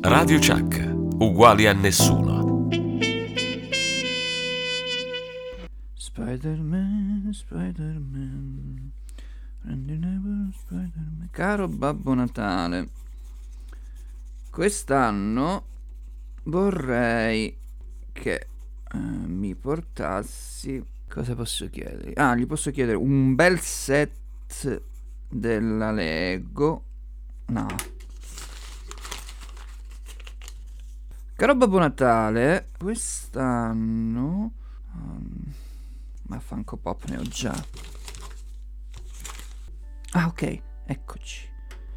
Radio Chuck, uguali a nessuno. Spider-Man, Spider-Man. Spider-Man. Caro Babbo Natale, quest'anno vorrei che eh, mi portassi. Cosa posso chiedere? Ah, gli posso chiedere un bel set della Lego. No. Caro Babbo Natale, quest'anno. Um, ma Funko Pop ne ho già. Ah, ok, eccoci.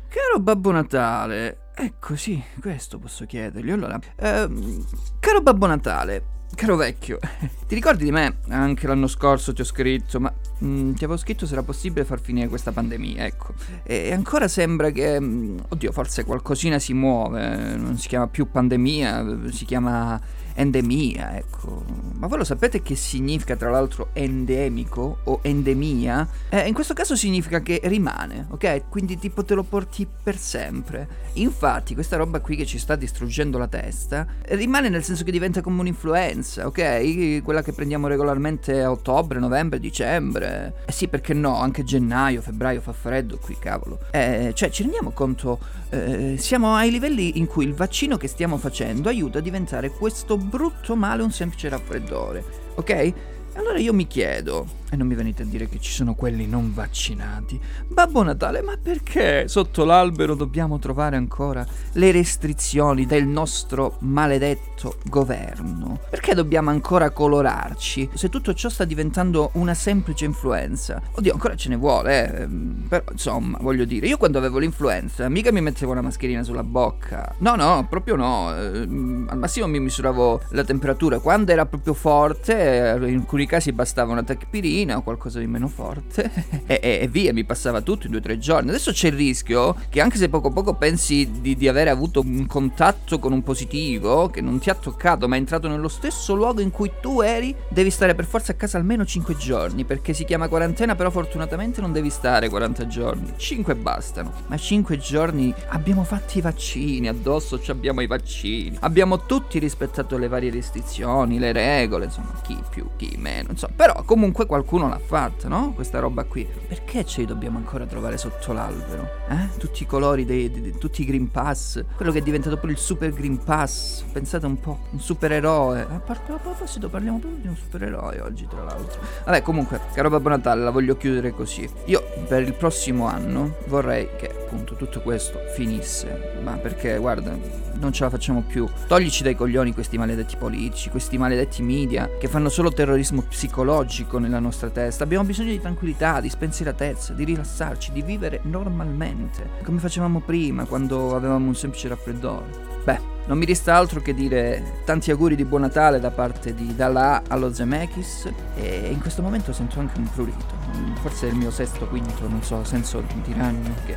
Caro Babbo Natale, ecco sì, questo posso chiedergli. Allora, ehm, caro Babbo Natale, caro vecchio, ti ricordi di me? Anche l'anno scorso ti ho scritto, ma mm, ti avevo scritto se era possibile far finire questa pandemia, ecco. E ancora sembra che, mm, oddio, forse qualcosina si muove, non si chiama più pandemia, si chiama endemia, ecco. Ma voi lo sapete che significa tra l'altro endemico o endemia? Eh, in questo caso significa che rimane, ok? Quindi tipo te lo porti per sempre. Infatti questa roba qui che ci sta distruggendo la testa rimane nel senso che diventa come un'influenza, ok? Quella che prendiamo regolarmente a ottobre, novembre, dicembre. Eh sì, perché no? Anche gennaio, febbraio fa freddo qui, cavolo. Eh, cioè, ci rendiamo conto, eh, siamo ai livelli in cui il vaccino che stiamo facendo aiuta a diventare questo brutto male un semplice raffreddore, ok? Allora io mi chiedo, e non mi venite a dire che ci sono quelli non vaccinati. Babbo Natale, ma perché sotto l'albero dobbiamo trovare ancora le restrizioni del nostro maledetto governo? Perché dobbiamo ancora colorarci se tutto ciò sta diventando una semplice influenza? Oddio, ancora ce ne vuole, eh. Però insomma, voglio dire, io quando avevo l'influenza mica mi mettevo una mascherina sulla bocca. No, no, proprio no. Eh, al massimo mi misuravo la temperatura. Quando era proprio forte, eh, in alcuni casi bastava una tachipirina o qualcosa di meno forte e, e, e, via, mi passava tutto in due o tre giorni. Adesso c'è il rischio che anche se poco poco pensi di, di avere avuto un contatto con un positivo che non ti ha toccato ma è entrato nello stesso luogo in cui tu eri, devi stare per forza a casa almeno 5 giorni perché si chiama quarantena però fortunatamente non devi stare 40 giorni, 5 bastano. Ma 5 giorni abbiamo fatto i vaccini, addosso abbiamo i vaccini, abbiamo tutti rispettato le varie restrizioni, le regole, insomma chi più, chi meno, insomma però comunque qualcuno qualcuno l'ha fatta, no? Questa roba qui. Perché ce li dobbiamo ancora trovare sotto l'albero? Eh? Tutti i colori, dei, dei, tutti i Green Pass. Quello che è diventato pure il Super Green Pass. Pensate un po', un supereroe. A parte a proposito, parliamo proprio di un supereroe oggi, tra l'altro. Vabbè, comunque, caro Babbo Natale, la voglio chiudere così. Io per il prossimo anno vorrei che appunto tutto questo finisse. Ma perché, guarda, non ce la facciamo più. Toglici dai coglioni questi maledetti politici, questi maledetti media che fanno solo terrorismo psicologico nella nostra nostra testa, abbiamo bisogno di tranquillità, di spensieratezza, di rilassarci, di vivere normalmente, come facevamo prima quando avevamo un semplice raffreddore. Beh, non mi resta altro che dire tanti auguri di buon Natale da parte di Dalla A allo Zemeckis e in questo momento sento anche un prurito, forse è il mio sesto, quinto, non so, senso di ragno che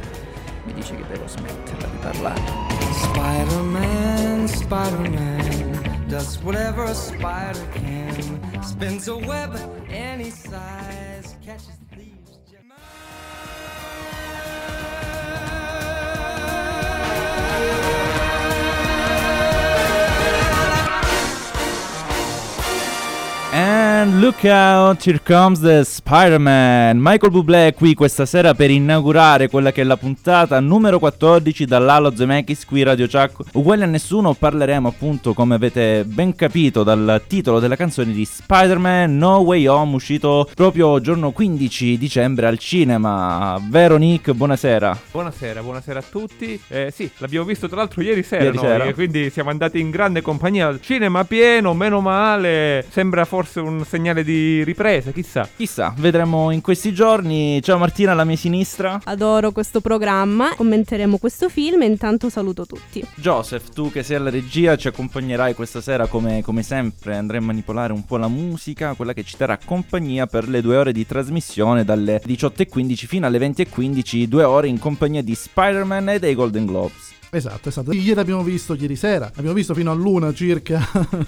mi dice che devo smetterla di parlare. Spider-Man, Spider-Man does whatever a spider can. Spins a web any size, catches And look out, here comes the Spider-Man. Michael Bublé è qui questa sera per inaugurare quella che è la puntata numero 14 dall'Halo Zemeckis qui Radio Chuck. Uguale a nessuno parleremo appunto, come avete ben capito dal titolo della canzone di Spider-Man No Way Home uscito proprio giorno 15 dicembre al cinema. Vero Nick? Buonasera. Buonasera, buonasera a tutti. Eh, sì, l'abbiamo visto tra l'altro ieri sera, ieri noi, sera. quindi siamo andati in grande compagnia al cinema pieno, meno male. Sembra forse forse un segnale di ripresa, chissà. Chissà, vedremo in questi giorni. Ciao Martina, alla mia sinistra. Adoro questo programma, commenteremo questo film e intanto saluto tutti. Joseph, tu che sei alla regia ci accompagnerai questa sera come, come sempre, andrai a manipolare un po' la musica, quella che ci terrà compagnia per le due ore di trasmissione dalle 18.15 fino alle 20.15, due ore in compagnia di Spider-Man e dei Golden Globes. Esatto, esatto. Ieri abbiamo visto, ieri sera, abbiamo visto fino a luna circa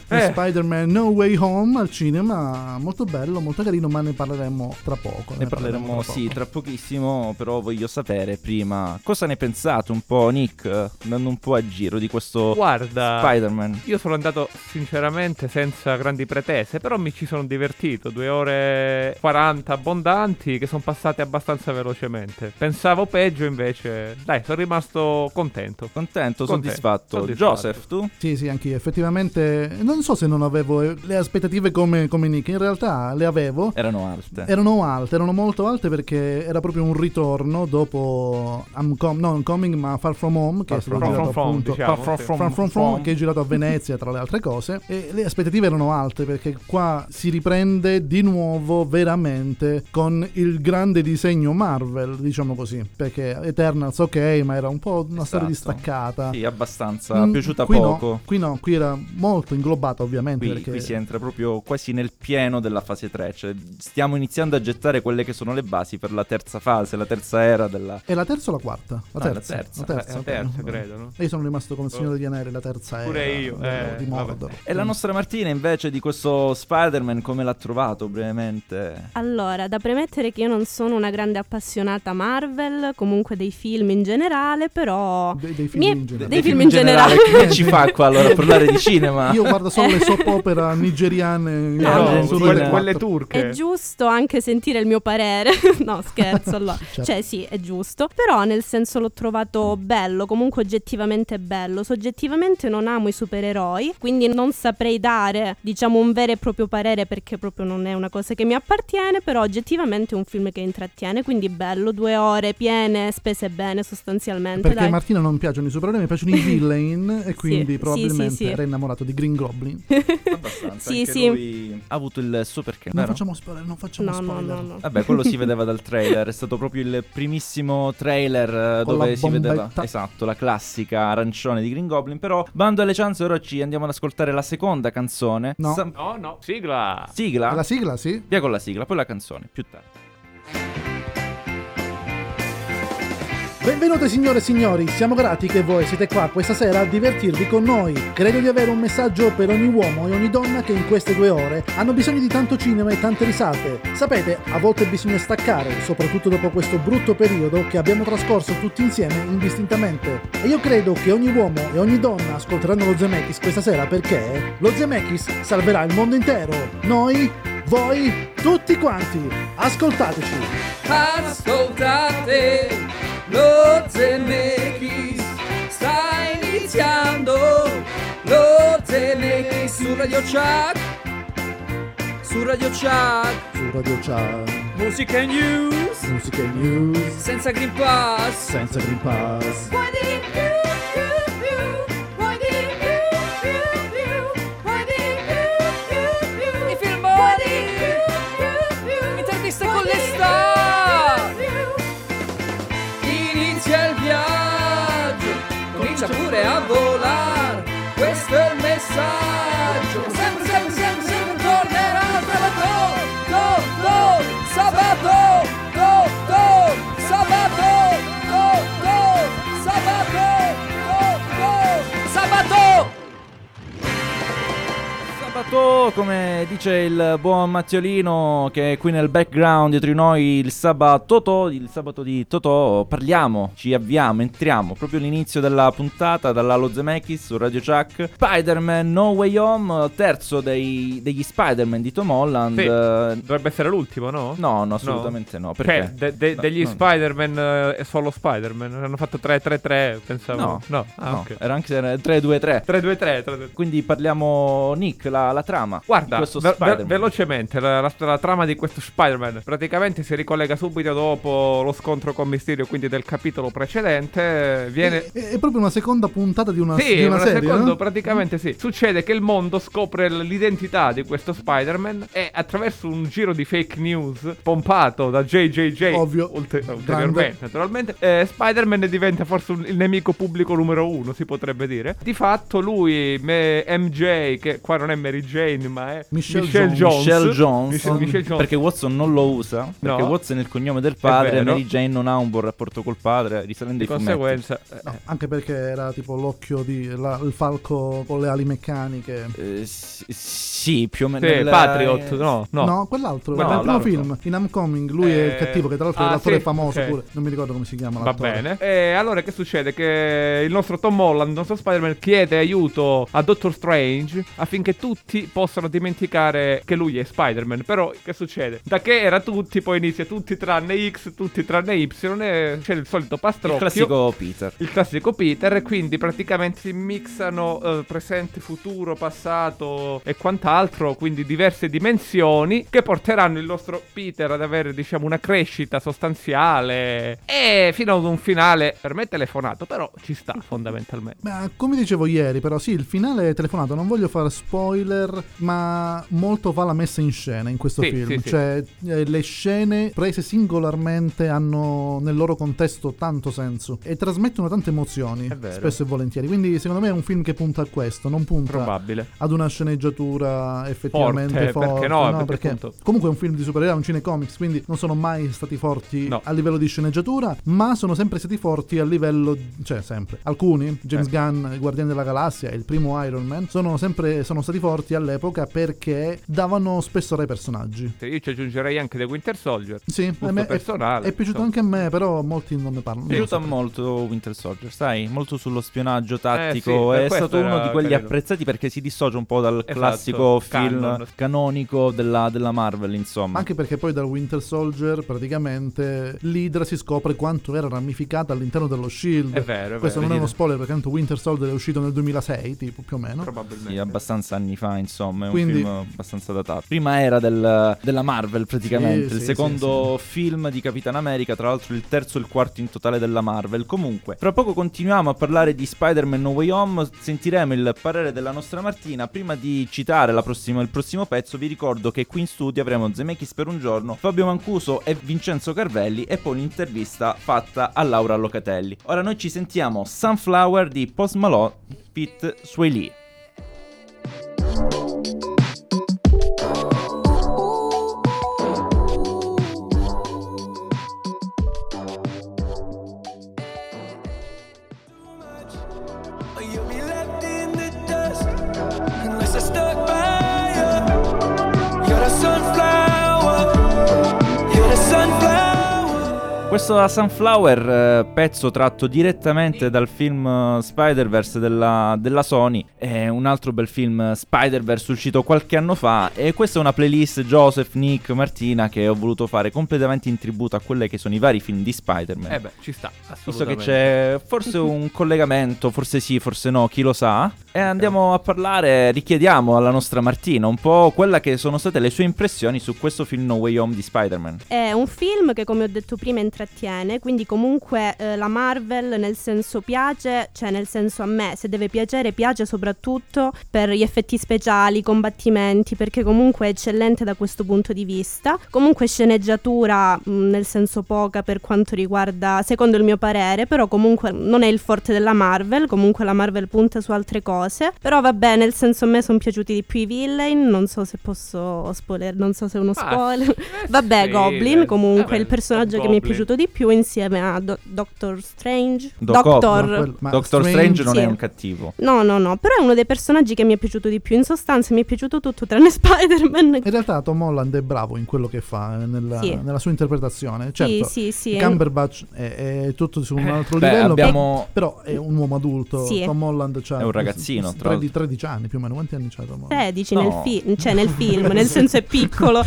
Eh. Spider-Man No Way Home al cinema. Molto bello, molto carino, ma ne parleremo tra poco. Ne parleremo, tra sì, poco. tra pochissimo, però voglio sapere prima cosa ne pensate un po', Nick, andando un po' a giro di questo Guarda, Spider-Man. io sono andato sinceramente senza grandi pretese, però mi ci sono divertito. Due ore 40 abbondanti che sono passate abbastanza velocemente. Pensavo peggio, invece, dai, sono rimasto contento. Contento, Contento, soddisfatto. soddisfatto. Joseph, tu? Sì, sì, anch'io. Effettivamente, non so se non avevo eh, le aspettative come, come Nick. In realtà le avevo. Erano alte. Erano alte, erano molto alte perché era proprio un ritorno dopo I'm Com- no, I'm Coming, ma Far From Home, che Far è stato From- girato From- appunto diciamo, Far sì. From- Far From From, From. che è girato a Venezia tra le altre cose e le aspettative erano alte perché qua si riprende di nuovo veramente con il grande disegno Marvel diciamo così perché Eternals ok ma era un po' una storia Esatto. Distaccata Sì, abbastanza. Mm, piaciuta qui poco. no, qui no qui era molto inglobata ovviamente Qui, perché qui si entra proprio quasi nel pieno della fase 3, cioè stiamo iniziando a gettare quelle che sono le basi per la terza fase, la terza era della... è la terza o la quarta? La No, la terza, terza. la terza, Eh, ok. terza, credo, no? E io sono rimasto come il Signore degli Anelli, la terza era Pure io, eh, di. Mordor. E la nostra Martina invece di questo Spider-Man come l'ha trovato brevemente? Allora, da premettere che io non sono una grande appassionata Marvel, comunque dei film in generale, però... Dei, dei film in generale. dei film in generale. Che ci fa qua allora a parlare di cinema? Io guardo solo le soap opera nigeriane No, no, quelle 4. turche. È giusto anche sentire il mio parere. no, scherzo, allora. Certo. Cioè, sì, è giusto. Però, nel senso, l'ho trovato bello, comunque oggettivamente bello. Soggettivamente non amo i supereroi, quindi non saprei dare, diciamo, un vero e proprio parere perché proprio non è una cosa che mi appartiene. Però, oggettivamente è un film che intrattiene, quindi bello. Due ore piene, spese bene, sostanzialmente. Perché dai. a Martina non piacciono i supereroi, mi piacciono i villain e quindi sì, probabilmente sì, sì. era innamorato di Green Goblin. Abbastanza. Sì, anche sì. lui ha avuto il suo perché. Non vero? facciamo spoiler, non facciamo No, spoiler. no, no. Vabbè, quello si vedeva dal trailer, è stato proprio il primissimo trailer eh, Con dove si vedeva esatto, la classica arancione di Green Goblin, però bando alle ciance ora ci andiamo ad ascoltare la seconda canzone. No. Sam- No, no, sigla. sigla? La sigla, sì? Via con la sigla, poi la canzone, più tardi. Benvenute signore e signori, siamo grati che voi siete qua questa sera a divertirvi con noi. Credo di avere un messaggio per ogni uomo e ogni donna che in queste due ore hanno bisogno di tanto cinema e tante risate. Sapete, a volte bisogna staccare, soprattutto dopo questo brutto periodo che abbiamo trascorso tutti insieme indistintamente. E io credo che ogni uomo e ogni donna ascolteranno lo Zemeckis questa sera perché lo Zemeckis salverà il mondo intero. Noi, voi, tutti quanti. Ascoltateci. Ascoltate lo Zemeckis sta iniziando. Lo Zemeckis su Radio Chuck su Radio Chuck Su Radio Chat, musica e news. Musica e news, senza Green Pass. Senza Green Pass. i Sabato, come dice il buon Mattiolino che è qui nel background dietro di noi il sabato, il sabato di Totò, parliamo, ci avviamo, entriamo proprio all'inizio della puntata dall'Alo Zemeckis su Radio Chuck. Spider-Man No Way Home, terzo dei- degli Spider-Man di Tom Holland. Sì. Dovrebbe essere l'ultimo, no? No, no, assolutamente no. Cioè, Perché? de- de- No, degli no. Spider-Man eh, è solo Spider-Man. Hanno fatto 3-3-3, pensavo. No, no. Ah, no, ok. era anche 3-2-3. 3-2-3. 3-2-3. Quindi parliamo, Nick, la, la trama. Guarda, ve- ve- velocemente, la, la- la trama di questo Spider-Man praticamente si ricollega subito dopo lo scontro con Mysterio, quindi del capitolo precedente. Viene... È, è proprio una seconda puntata di una, Sì, di una una serie, secondo, no? praticamente sì. Succede che il mondo scopre l'identità di questo Spider-Man e attraverso un giro di fake news pompato da JJJ, Ovvio. ulte- Grande. ulteriormente naturalmente, eh, Spider-Man diventa forse un- il nemico pubblico numero uno, si potrebbe dire. Di fatto lui, me- MJ, che qua non è Mary Jane, ma è Michelle Michelle, Jones. Jones. Michelle Jones, Michelle- Michelle Jones. perché Watson non lo usa, perché No. Watson è il cognome del padre. Mary Jane non ha un buon rapporto col padre, risalendo di ai fumetti. conseguenza... eh, No, anche perché era tipo l'occhio di la- il falco con le ali meccaniche. Eh, sì, più o meno. sì, nel- Patriot, no, no. No, quell'altro, No, primo film, in Homecoming, lui è il Eh, cattivo, che tra l'altro ah, è l'attore sì, famoso ok. pure, non mi ricordo come si chiama Va l'attore. bene. E allora che succede? Che il nostro Tom Holland, il nostro Spider-Man, chiede aiuto a Doctor Strange affinché tutti possano dimenticare che lui è Spider-Man. Però che succede? Da che era tutti, poi inizia tutti tranne X, tutti tranne Y. E c'è il solito Il pastrocchio. classico Peter. il classico Peter e quindi praticamente si mixano eh, presente, futuro, passato e quant'altro, quindi diverse dimensioni che porteranno il nostro Peter ad avere diciamo una crescita sostanziale e fino ad un finale per me telefonato, però ci sta fondamentalmente. Ma come dicevo ieri, però, sì, il finale è telefonato. Non voglio fare spoiler, ma molto va la messa in scena in questo Sì, film. sì. Cioè, eh, le scene prese singolarmente hanno nel loro contesto tanto senso e trasmettono tante emozioni, spesso e volentieri. Quindi, secondo me, è un film che punta a questo, non punta Probabile. ad una sceneggiatura effettivamente Forte, forte. perché no, no, perché perché comunque è un film di supereroi, un cinecomics, quindi non sono mai stati forti No. a livello di sceneggiatura, ma sono sempre stati forti a livello, cioè sempre. Alcuni, James Eh. Gunn, Guardiani della Galassia e il primo Iron Man, sono sempre sono stati forti all'epoca perché davano spessore ai personaggi. Io ci aggiungerei anche The Winter Soldier. Sì, a me è, personale, è piaciuto insomma. anche a me, però molti non ne parlano. Mi è piaciuto so. molto Winter Soldier, sai, molto sullo spionaggio tattico. Eh, sì, per è stato uno di quelli carino. apprezzati perché si dissocia un po' dal Esatto, classico film canon. canonico della, della Marvel, insomma. Anche perché poi dal Winter Soldier praticamente l'Hydra si scopre quanto era ramificata all'interno dello Shield. È vero, è Questo vero. non è uno spoiler perché tanto Winter Soldier è uscito nel 2006, tipo più o meno. Probabilmente. Sì, abbastanza anni fa, insomma, è un Quindi- film abbastanza datato. Prima era del- della Marvel, praticamente. Sì, il sì, secondo film di Capitan America, tra l'altro il terzo e il quarto in totale della Marvel. Comunque, fra poco continuiamo a parlare di Spider-Man No Way Home. Sentiremo il parere della nostra Martina. Prima di citare la prossima- il prossimo pezzo, vi ricordo che qui in studio avremo Zemeckis per un giorno, Fabio Mancuso e Vincenzo Carvelli e poi un'intervista fatta a Laura Locatelli. Ora noi ci sentiamo Sunflower di Post Malone, Pete Sway Thank you. Questo Sunflower, eh, pezzo tratto direttamente dal film eh, Spider-Verse della, della Sony, è un altro bel film eh, Spider-Verse uscito qualche anno fa e questa è una playlist Joseph, Nick, Martina che ho voluto fare completamente in tributo a quelli che sono i vari film di Spider-Man. Eh beh, ci sta, Visto che assolutamente. c'è forse un collegamento, forse sì, forse no, chi lo sa. E andiamo a parlare, richiediamo alla nostra Martina un po' quella che sono state le sue impressioni su questo film No Way Home di Spider-Man. È un film che, come ho detto prima, intrattiene, quindi comunque eh, la Marvel nel senso piace, cioè nel senso a me, se deve piacere, piace soprattutto per gli effetti speciali, i combattimenti, perché comunque è eccellente da questo punto di vista. Comunque sceneggiatura mh, nel senso poca per quanto riguarda, secondo il mio parere, però comunque non è il forte della Marvel, comunque la Marvel punta su altre cose, però vabbè, nel senso a me sono piaciuti di più i villain, non so se posso spoiler, non so se è uno Ah, spoiler. eh, Vabbè, sì, Goblin beh. comunque Vabbè, il personaggio che mi è Goblin. Piaciuto di più insieme a Do- Doctor Strange. Doc Doctor. no, quel- Doctor Strange, Strange non sì. è un cattivo. No, no, no, però è uno dei personaggi che mi è piaciuto di più. In sostanza mi è piaciuto tutto tranne Spider-Man. In realtà Tom Holland è bravo in quello che fa, eh, nella, Sì. nella sua interpretazione. Certo, Sì, sì, sì. Cumberbatch è, è tutto su un altro Beh, livello, abbiamo... però è un uomo adulto. Sì. Tom Holland È un ragazzino, tra 13, 13 anni più o meno. Quanti anni c'ha Tom Holland? 16 No. nel film, cioè nel film, nel senso è piccolo,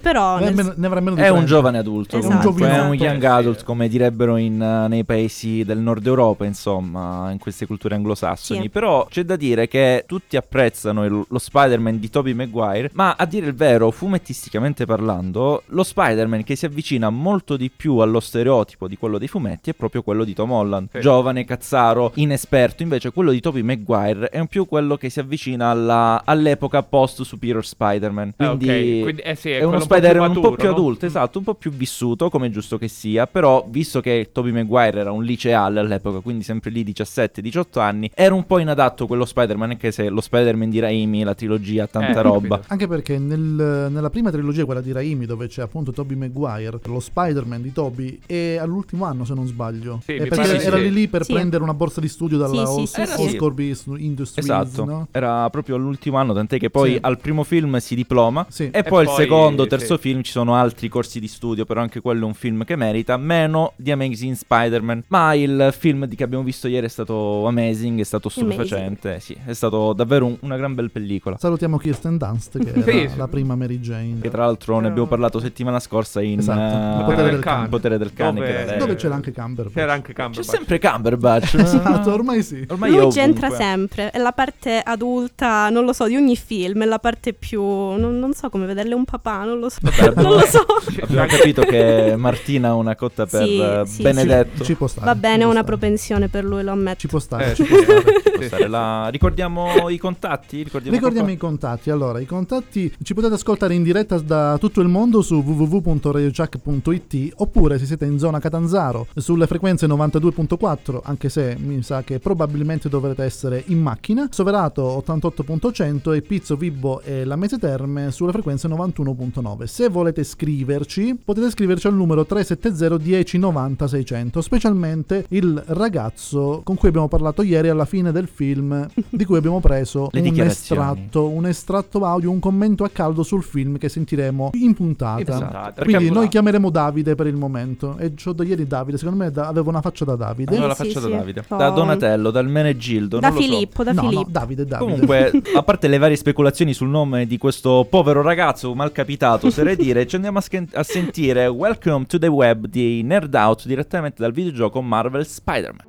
però Ne, nel- meno- ne avrà meno di È un 30. giovane adulto, Esatto. è un giovinotto. Young Eh, sì. adult, come direbbero in, eh, nei paesi del nord Europa, insomma, in queste culture anglosassoni. Sì. Però c'è da dire che tutti apprezzano il- lo Spider-Man di Tobey Maguire, ma a dire il vero, fumettisticamente parlando, lo Spider-Man che si avvicina molto di più allo stereotipo di quello dei fumetti è proprio quello di Tom Holland. Sì. Giovane, cazzaro, inesperto, invece quello di Tobey Maguire è un più quello che si avvicina alla- all'epoca post Superior Spider-Man. Ah. Quindi, Quindi, eh sì, è è uno quello un po' Spider-Man più un po' maturo, più no? adulto, esatto, un po' più vissuto, come è giusto che sia, però visto che Tobey Maguire era un liceale all'epoca, quindi sempre lì 17-18 anni, era un po' inadatto quello Spider-Man, anche se lo Spider-Man di Raimi, la trilogia, tanta Eh, roba. capito. Anche perché nel- nella prima trilogia, quella di Raimi, dove c'è appunto Tobey Maguire, lo Spider-Man di Tobey, è all'ultimo anno se non sbaglio. Sì, Eh, pare era, sì. lì lì per Sì. prendere una borsa di studio dalla Sì, sì. Oscorby Industries, Esatto, no? era proprio l'ultimo anno, tant'è che poi Sì. al primo film si diploma Sì. e, poi il poi, secondo, sì. terzo film ci sono altri corsi di studio, però anche quello è un film che merita, meno di Amazing Spider-Man. Ma il film di che abbiamo visto ieri è stato amazing, è stato stupefacente, sì, è stato davvero un- una gran bel pellicola. Salutiamo Kirsten Dunst che era Sì, sì. la prima Mary Jane. Che tra l'altro ne abbiamo parlato settimana scorsa in Esatto, Il potere del cane. Il potere del cane. Dove- che era. Dove c'era anche Cumberbatch. C'era anche C'è Cumberbatch. sempre Cumberbatch. Esatto, ormai sì. Ormai Lui è c'entra sempre, è la parte adulta, non lo so, di ogni film, è la parte più... non, non so come vederle un papà, non lo so. Vabbè, non lo so. Abbiamo capito che Martina ha una cotta per Sì, eh, sì, Benedetto. Ci può stare. Va ci bene, ho una stare. propensione per lui, lo ammetto. Ci può stare. Eh, ci può stare. Può stare là. Ricordiamo i contatti? Ricordiamo, Ricordiamo i contatti. Allora, i contatti ci potete ascoltare in diretta da tutto il mondo su www.radiojack.it oppure se siete in zona Catanzaro sulle frequenze 92.4, anche se mi sa che probabilmente dovrete essere in macchina, Soverato 88.100 e Pizzo Vibbo e la Mese Terme sulle frequenze 91.9. Se volete scriverci, potete scriverci al numero 370 10 90 600, specialmente il ragazzo con cui abbiamo parlato ieri alla fine del film di cui abbiamo preso un estratto, un estratto audio, un commento a caldo sul film che sentiremo in puntata. Esatto. Quindi noi chiameremo Davide per il momento. E c'ho da ieri Davide, secondo me da- aveva una faccia da Davide. Allora la Sì, faccia da sì. Davide. Oh. Da Donatello, dal Menegildo. Da non lo so. Filippo, da no, no, Filippo. Davide, Davide. Comunque, a parte le varie speculazioni sul nome di questo povero ragazzo malcapitato, oserei dire, ci andiamo a, schen- a sentire Welcome to the Web di Nerd Out direttamente dal videogioco Marvel Spider-Man.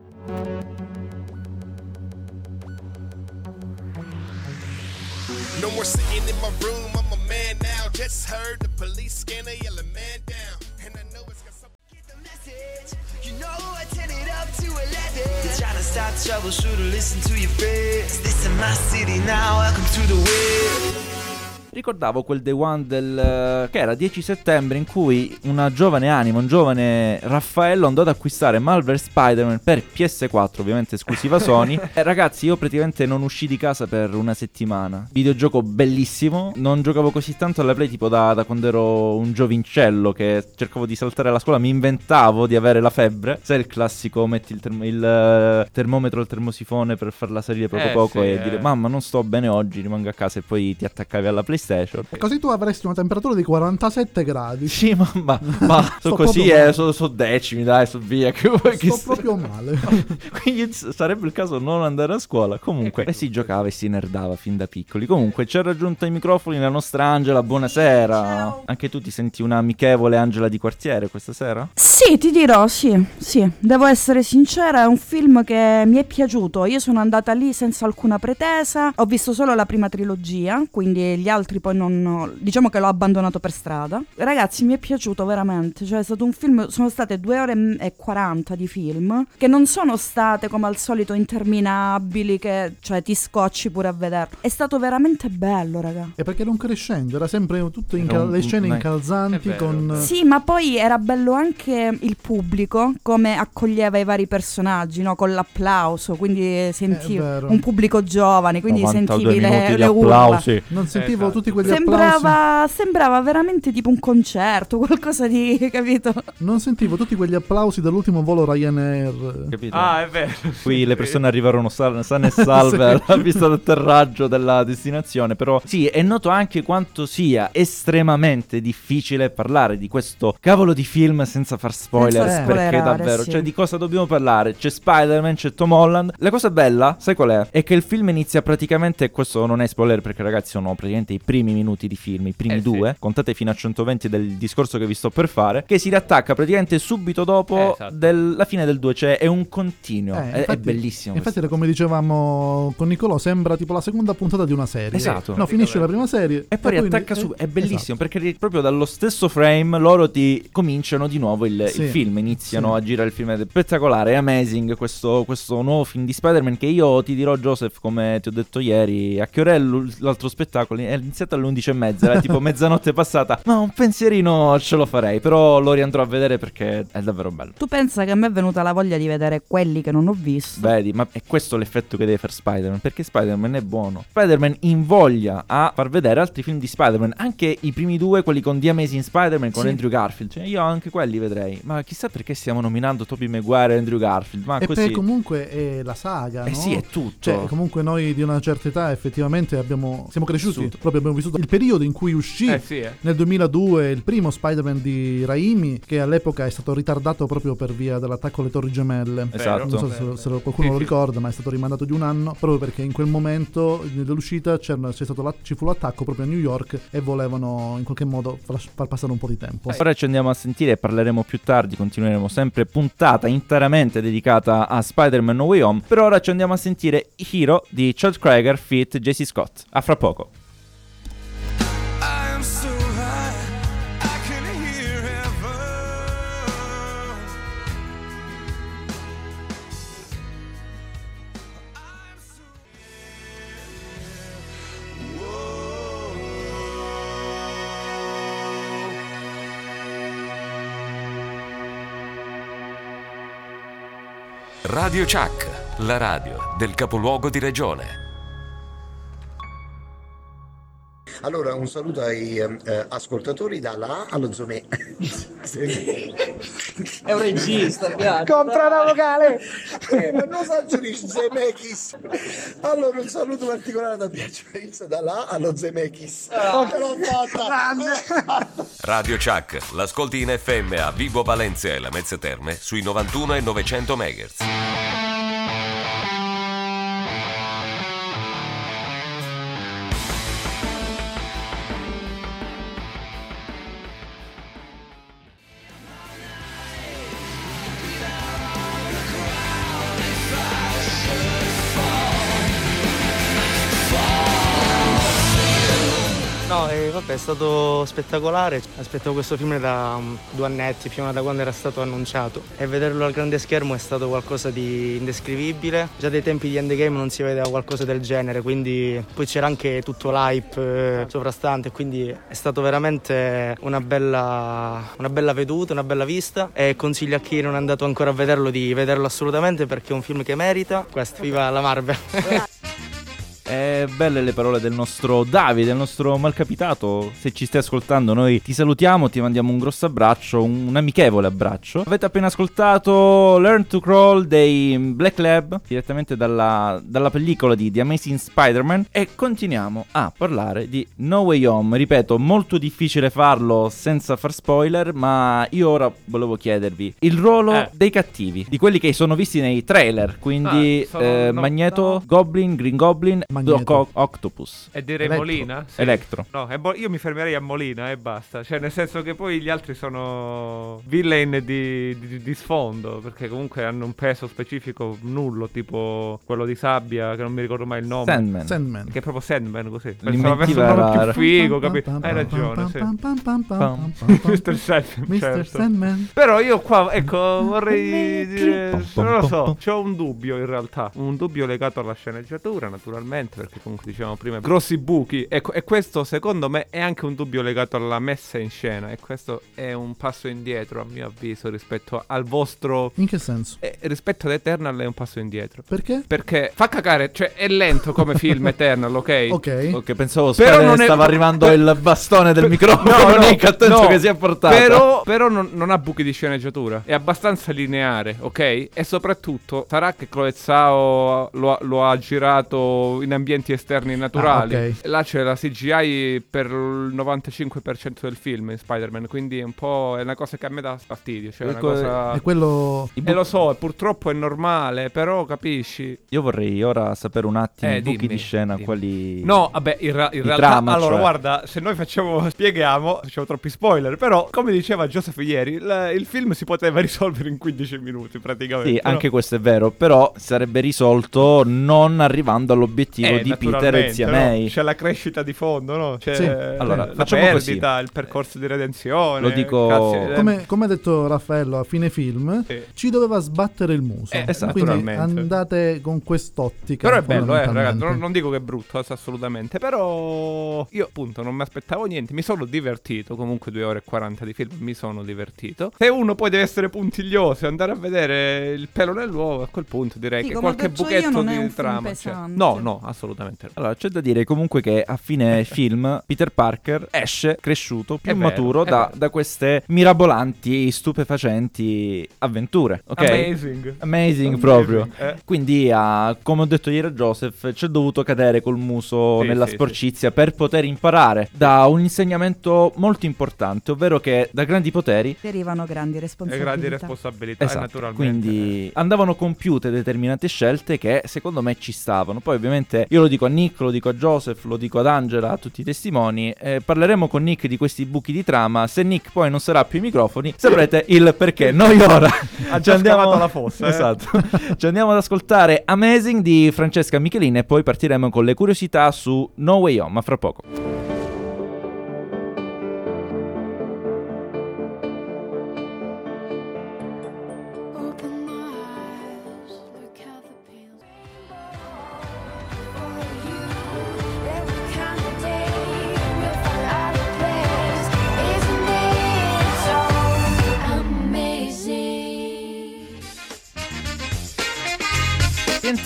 No Ricordavo quel day one del eh, che era 10 settembre in cui una giovane anima, un giovane Raffaello andò ad acquistare Marvel Spider-Man per PS4, ovviamente esclusiva Sony. e ragazzi, io praticamente non uscì di casa per una settimana. Videogioco bellissimo, non giocavo così tanto alla Play tipo da, da quando ero un giovincello che cercavo di saltare alla scuola, mi inventavo di avere la febbre. Sai il classico, metti il, term- il, eh, termometro al termosifone per farla salire poco Eh, poco sì, e eh. dire mamma non sto bene oggi, rimango a casa e poi ti attaccavi alla PlayStation. Così tu avresti una temperatura di 47 gradi. Sì, ma, ma, ma Sto so così, eh, sono so decimi, dai, so via. Che vuoi che Sto proprio male. Quindi sarebbe il caso non andare a scuola. Comunque, e si giocava e si nerdava fin da piccoli. Comunque, ci ha raggiunto ai microfoni la nostra Angela. Buonasera. Anche tu ti senti una amichevole Angela di quartiere questa sera? Sì, ti dirò, sì, sì, devo essere sincera, è un film che mi è piaciuto. Io sono andata lì senza alcuna pretesa, ho visto solo la prima trilogia, quindi gli altri poi non... diciamo che l'ho abbandonato per strada. Ragazzi, mi è piaciuto veramente, cioè è stato un film, sono state due ore e 40 di film, che non sono state come al solito interminabili, che cioè ti scocci pure a vederlo. È stato veramente bello, raga. E perché non crescendo, era sempre tutto in cal- un- le scene un- incalzanti con... Sì, ma poi era bello anche il pubblico, come accoglieva i vari personaggi, no? Con l'applauso, quindi vero. un pubblico giovane, quindi 92 sentivi le, le urla. Non sentivo Esatto. Tutti quegli applausi. Sembrava, sembrava veramente tipo un concerto, qualcosa di, capito? Non sentivo tutti quegli applausi dall'ultimo volo Ryanair. Capito? Ah, è vero. Qui le Sì. persone arrivarono sa- sane e salve alla vista d'atterraggio della destinazione. Però sì, è noto anche quanto sia estremamente difficile parlare di questo cavolo di film senza far spoiler. Senza perché davvero, sì. cioè di cosa dobbiamo parlare? C'è Spider-Man, c'è Tom Holland. La cosa bella, sai qual è? È che il film inizia praticamente, questo non è spoiler perché ragazzi sono praticamente i primi minuti di film, i primi Eh, sì. due, contate fino a 120 del discorso che vi sto per fare, che si riattacca praticamente subito dopo Esatto. del- la fine del 2, cioè è un continuo, Eh, è, è infatti- bellissimo. Infatti, era come dicevamo con Nicolò, sembra tipo la seconda puntata di una serie. Esatto. No, finisce la prima serie E poi riattacca su, è bellissimo perché ri- proprio dallo stesso frame loro ti cominciano di nuovo il, Sì, il film, iniziano sì. a girare il film. Ed è spettacolare, è amazing questo, questo nuovo film di Spider-Man che io ti dirò, Joseph, come ti ho detto ieri, a che ora è l'altro spettacolo? È iniziato alle 11 e mezza, era tipo mezzanotte passata, ma un pensierino ce lo farei, però lo riandrò a vedere perché è davvero bello. Tu pensa che a me è venuta la voglia di vedere quelli che non ho visto? Vedi, ma è questo l'effetto che deve fare Spider-Man, perché Spider-Man è buono. Spider-Man invoglia a far vedere altri film di Spider-Man, anche i primi due, quelli con The Amazing Spider-Man, con Sì. Andrew Garfield. Cioè, io anche quelli vedrei. Ma chissà perché stiamo nominando Tobey Maguire e Andrew Garfield. Ma e così... poi comunque è la saga, Eh no? sì, è tutto. Cioè, comunque noi di una certa età effettivamente abbiamo, siamo cresciuti, Vissuto. proprio abbiamo vissuto il periodo in cui uscì Eh sì, eh. nel 2002 il primo Spider-Man di Raimi, che all'epoca è stato ritardato proprio per via dell'attacco alle Torri Gemelle. Esatto. Non so se, se qualcuno Sì, lo sì. ricorda, ma è stato rimandato di un anno proprio perché in quel momento dell'uscita c'era- c'è stato la- ci fu l'attacco proprio a New York e volevano in qualche modo far, far passare un po' di tempo. Ora ci andiamo a sentire e parleremo più tardi, continueremo sempre puntata interamente dedicata a Spider-Man No Way Home. Per ora ci andiamo a sentire Hero di Chad Krager feat. JC Scott. A fra poco. Radio Chuck, la radio del capoluogo di regione. Allora, un saluto ai eh, ascoltatori dalla A allo Zome. È un regista, piace. Compra una vocale! non saggiurisci Zemekis! Allora, un saluto particolare da Piacenza, dalla A allo Zemekis. Non te l'ho fatta! Radio Chuck, l'ascolti in FM a Vibo Valencia e la Mezze Terme sui 91 e 900 MHz. Stato spettacolare. Aspettavo questo film da um, due annetti, più o meno da quando era stato annunciato. E vederlo al grande schermo è stato qualcosa di indescrivibile. Già dai tempi di Endgame non si vedeva qualcosa del genere, quindi poi c'era anche tutto l'hype eh, sovrastante, quindi è stato veramente una bella, una bella veduta, una bella vista. E consiglio a chi non è andato ancora a vederlo di vederlo assolutamente perché è un film che merita. Questo, viva la Marvel! Eh, belle le parole del nostro Davide, del nostro malcapitato. Se ci stai ascoltando, noi ti salutiamo, ti mandiamo un grosso abbraccio, un, amichevole abbraccio. Avete appena ascoltato Learn to Crawl dei Black Lab, direttamente dalla, dalla pellicola di The Amazing Spider-Man. E continuiamo a parlare di No Way Home. Ripeto, molto difficile farlo senza far spoiler, ma io ora volevo chiedervi il ruolo Eh. dei cattivi, di quelli che sono visti nei trailer. Quindi Ah, eh, no, Magneto, no. Goblin, Green Goblin, Magneto. Doc Octopus. E direi Electro. Molina? Sì. Electro. No, è Mo- io mi fermerei a Molina e basta. Cioè, nel senso che poi gli altri sono villain di, di- di sfondo. Perché comunque hanno un peso specifico nullo, tipo quello di Sabbia, che non mi ricordo mai il nome. Sandman. Sandman. Che è proprio Sandman così. Pensavo avesse un nome più figo, capito? Hai ragione, sì. Mr. Sandman, Mr. certo. Sandman. Però io qua, ecco, vorrei dire, non lo so, ho un dubbio in realtà, un dubbio legato alla sceneggiatura naturalmente, perché comunque dicevamo prima, grossi buchi, ecco, e questo secondo me è anche un dubbio legato alla messa in scena, e questo è un passo indietro a mio avviso rispetto al vostro... In che senso? eh, rispetto ad Eternal è un passo indietro. Perché? Perché fa cagare, cioè è lento come film Eternal, ok? Ok. Ok, pensavo Però non è- stava arrivando per- il bastone del per- microfono. no, no, Nick, attento no. che si è portato. Però, però non, non ha buchi di sceneggiatura. È abbastanza lineare, ok? E soprattutto sarà che Chloe Zhao lo, ha- lo ha girato in in ambienti esterni naturali. Ah, ok. Là c'è la CGI per il 95% del film in Spider-Man, quindi è un po' è una cosa che a me dà fastidio. Cioè, è una Ecco, cosa... È quello... E bu- lo so, purtroppo è normale, però capisci. Io vorrei ora sapere un attimo Eh, i buchi dimmi, di scena, dimmi. quali... No, vabbè, in, ra- in realtà, trama, allora cioè. guarda, se noi facciamo, spieghiamo, facciamo troppi spoiler, però come diceva Joseph ieri, il, il film si poteva risolvere in 15 minuti praticamente. Sì, no? anche questo è vero, però sarebbe risolto non arrivando all'obiettivo Eh, di Peter e zia no? May. C'è la crescita di fondo, no? C'è Sì. Allora, la facciamo perdita, il percorso di redenzione. Lo dico- eh, Come, come ha detto Raffaello a fine film, Sì. ci doveva sbattere il muso. Eh, esatto, Quindi naturalmente. andate con quest'ottica. Però è bello, eh, ragazzi, non, non dico che è brutto, eh, assolutamente. Però io appunto non mi aspettavo niente, mi sono divertito. Comunque 2 ore e 40 di film, mi sono divertito. Se uno poi deve essere puntiglioso e andare a vedere il pelo nell'uovo, a quel punto direi Sì, che qualche buchetto di trama. No, no, assolutamente no. Allora, c'è da dire comunque che a fine film Peter Parker esce cresciuto, più È vero, maturo è da, vero. da queste mirabolanti, stupefacenti avventure. Ok? Amazing. Amazing proprio. Eh. Quindi, ah, come ho detto ieri a Joseph, ci è dovuto cadere col muso Sì, nella sì, sporcizia per poter imparare da un insegnamento molto importante, ovvero che da grandi poteri Derivano grandi E responsabilità. grandi responsabilità, eh, Esatto, naturalmente. quindi andavano compiute determinate scelte che secondo me ci stavano. Poi ovviamente io lo dico a Nick, lo dico a Joseph, lo dico ad Angela, a tutti i testimoni. eh, parleremo con Nick di questi buchi di trama. Se Nick poi non sarà più ai microfoni, saprete il perché. Noi ora ci andiamo scavato la fossa, eh. Esatto. ci andiamo ad ascoltare Amazing di Francesca Michelin e poi partiremo con le curiosità su No Way Home, ma fra poco.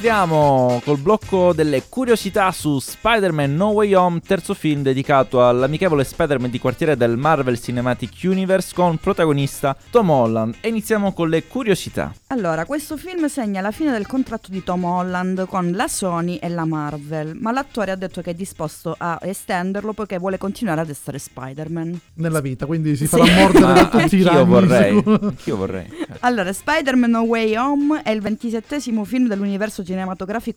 Rientriamo col blocco delle curiosità su Spider-Man No Way Home, terzo film dedicato all'amichevole Spider-Man di quartiere del Marvel Cinematic Universe con protagonista Tom Holland. E iniziamo con le curiosità. Allora, questo film segna la fine del contratto di Tom Holland con la Sony e la Marvel, ma l'attore ha detto che è disposto a estenderlo poiché vuole continuare ad essere Spider-Man. Nella vita, quindi si Sì. farà mordere da tutti i vorrei, anch'io vorrei. Allora, Spider-Man No Way Home è il ventisettesimo film dell'universo cinematografico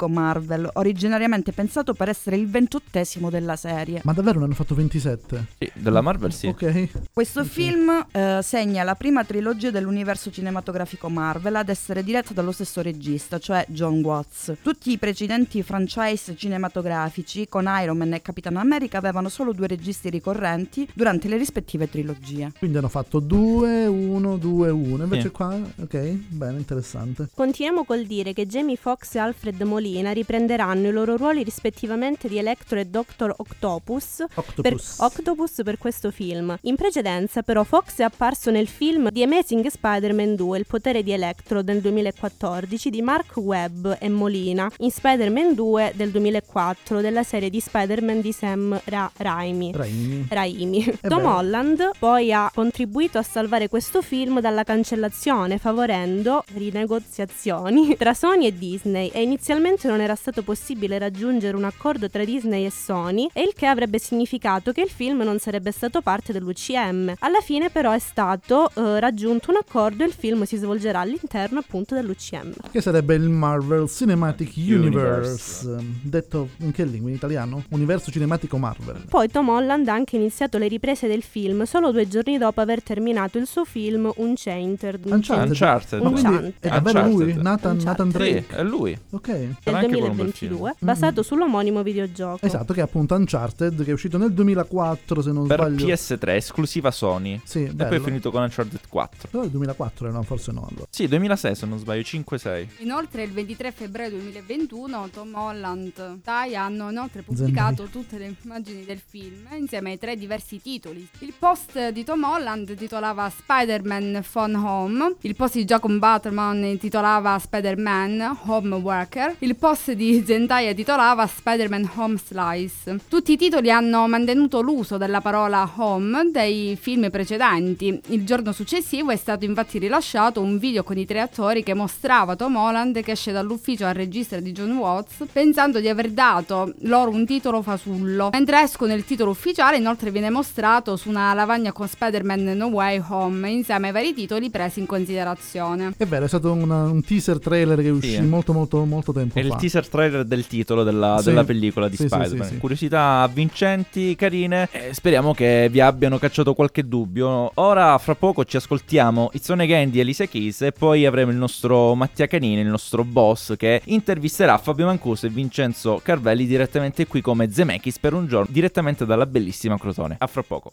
Marvel, originariamente pensato per essere il ventottesimo della serie. Ma davvero ne hanno fatto 27? Sì, della Marvel sì. Ok. Questo film eh, segna la prima trilogia dell'universo cinematografico Marvel ad essere diretta dallo stesso regista, cioè John Watts. Tutti i precedenti franchise cinematografici con Iron Man e Capitan America avevano solo due registi ricorrenti durante le rispettive trilogie. Quindi hanno fatto 2, 1, 2, 1. Invece Sì. qua, ok, bene, interessante. Continuiamo col dire che Jamie Foxx e Alfred Molina riprenderanno i loro ruoli rispettivamente di Electro e Dr. Octopus per, Octopus. Octopus per questo film. In precedenza, però, Fox è apparso nel film The Amazing Spider-Man 2, Il potere di Electro del 2014 di Mark Webb e Molina, in Spider-Man 2 del 2004 della serie di Spider-Man di Sam Ra- Raimi. Raimi. Raimi. Eh Tom beh. Holland poi ha contribuito a salvare questo film dalla cancellazione favorendo rinegoziazioni tra Sony e Disney e inizialmente non era stato possibile raggiungere un accordo tra Disney e Sony e il che avrebbe significato che il film non sarebbe stato parte dell'UCM. Alla fine però è stato eh, raggiunto un accordo e il film si svolgerà all'interno appunto dell'UCM. Che sarebbe il Marvel Cinematic Universe. Universe. Detto in che lingua? In italiano? Universo cinematico Marvel. Poi Tom Holland ha anche iniziato le riprese del film solo due giorni dopo aver terminato il suo film Unchained. Uncharted. Uncharted. Ma quindi Uncharted. è davvero lui? Uncharted. Nathan, Nathan Uncharted. Drake? Sì, è lui. Ok. del Sarà anche quello un bel 2022, film. basato sull'omonimo videogioco. Esatto, che è appunto Uncharted, che è uscito nel 2004, se non Per sbaglio. PS3, esclusiva Sony. Sì, E poi è bello. finito con Uncharted 4. Però il 2004 era, forse no allora. Sì, 2006 se non sbaglio, 5-6. Inoltre il 23 febbraio 2021 Tom Holland e Tai hanno inoltre pubblicato tutte le immagini del film insieme ai tre diversi titoli. Il post di Tom Holland titolava Spider-Man Phone Home il post di Jacob Bateman intitolava Spider-Man Home Worker, il post di Zendaya titolava Spider-Man Home Slice. Tutti i titoli hanno mantenuto l'uso della parola home dei film precedenti. Il giorno successivo è stato infatti rilasciato un video con i tre attori che mostrava Tom Holland che esce dall'ufficio al regista di John Watts pensando di aver dato loro un titolo fasullo. Mentre escono il titolo ufficiale inoltre viene mostrato su una lavagna con Spider-Man No Way Home insieme ai vari titoli presi in considerazione. È vero, è stato una- un teaser trailer che uscì Sì. molto molto molto tempo È il fa. teaser trailer del titolo della, Sì. della pellicola di Sì, Spider-Man. sì. Curiosità avvincenti, carine. E speriamo che vi abbiano cacciato qualche dubbio. Ora, fra poco, ci ascoltiamo On Again di Elisa Keys e poi avremo il nostro Mattia Canini, il nostro boss, che intervisterà Fabio Mancuso e Vincenzo Carvelli direttamente qui come Zemeckis per un giorno, direttamente dalla bellissima Crotone. A fra poco.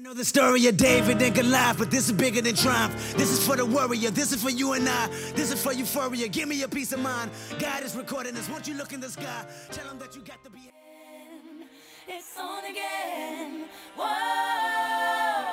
Know the story of David and Goliath, but this is bigger than triumph. This is for the warrior. This is for you and I. This is for euphoria. Give me your peace of mind. God is recording this. Won't you look in the sky? Tell him that you got to be. It's on again. Whoa.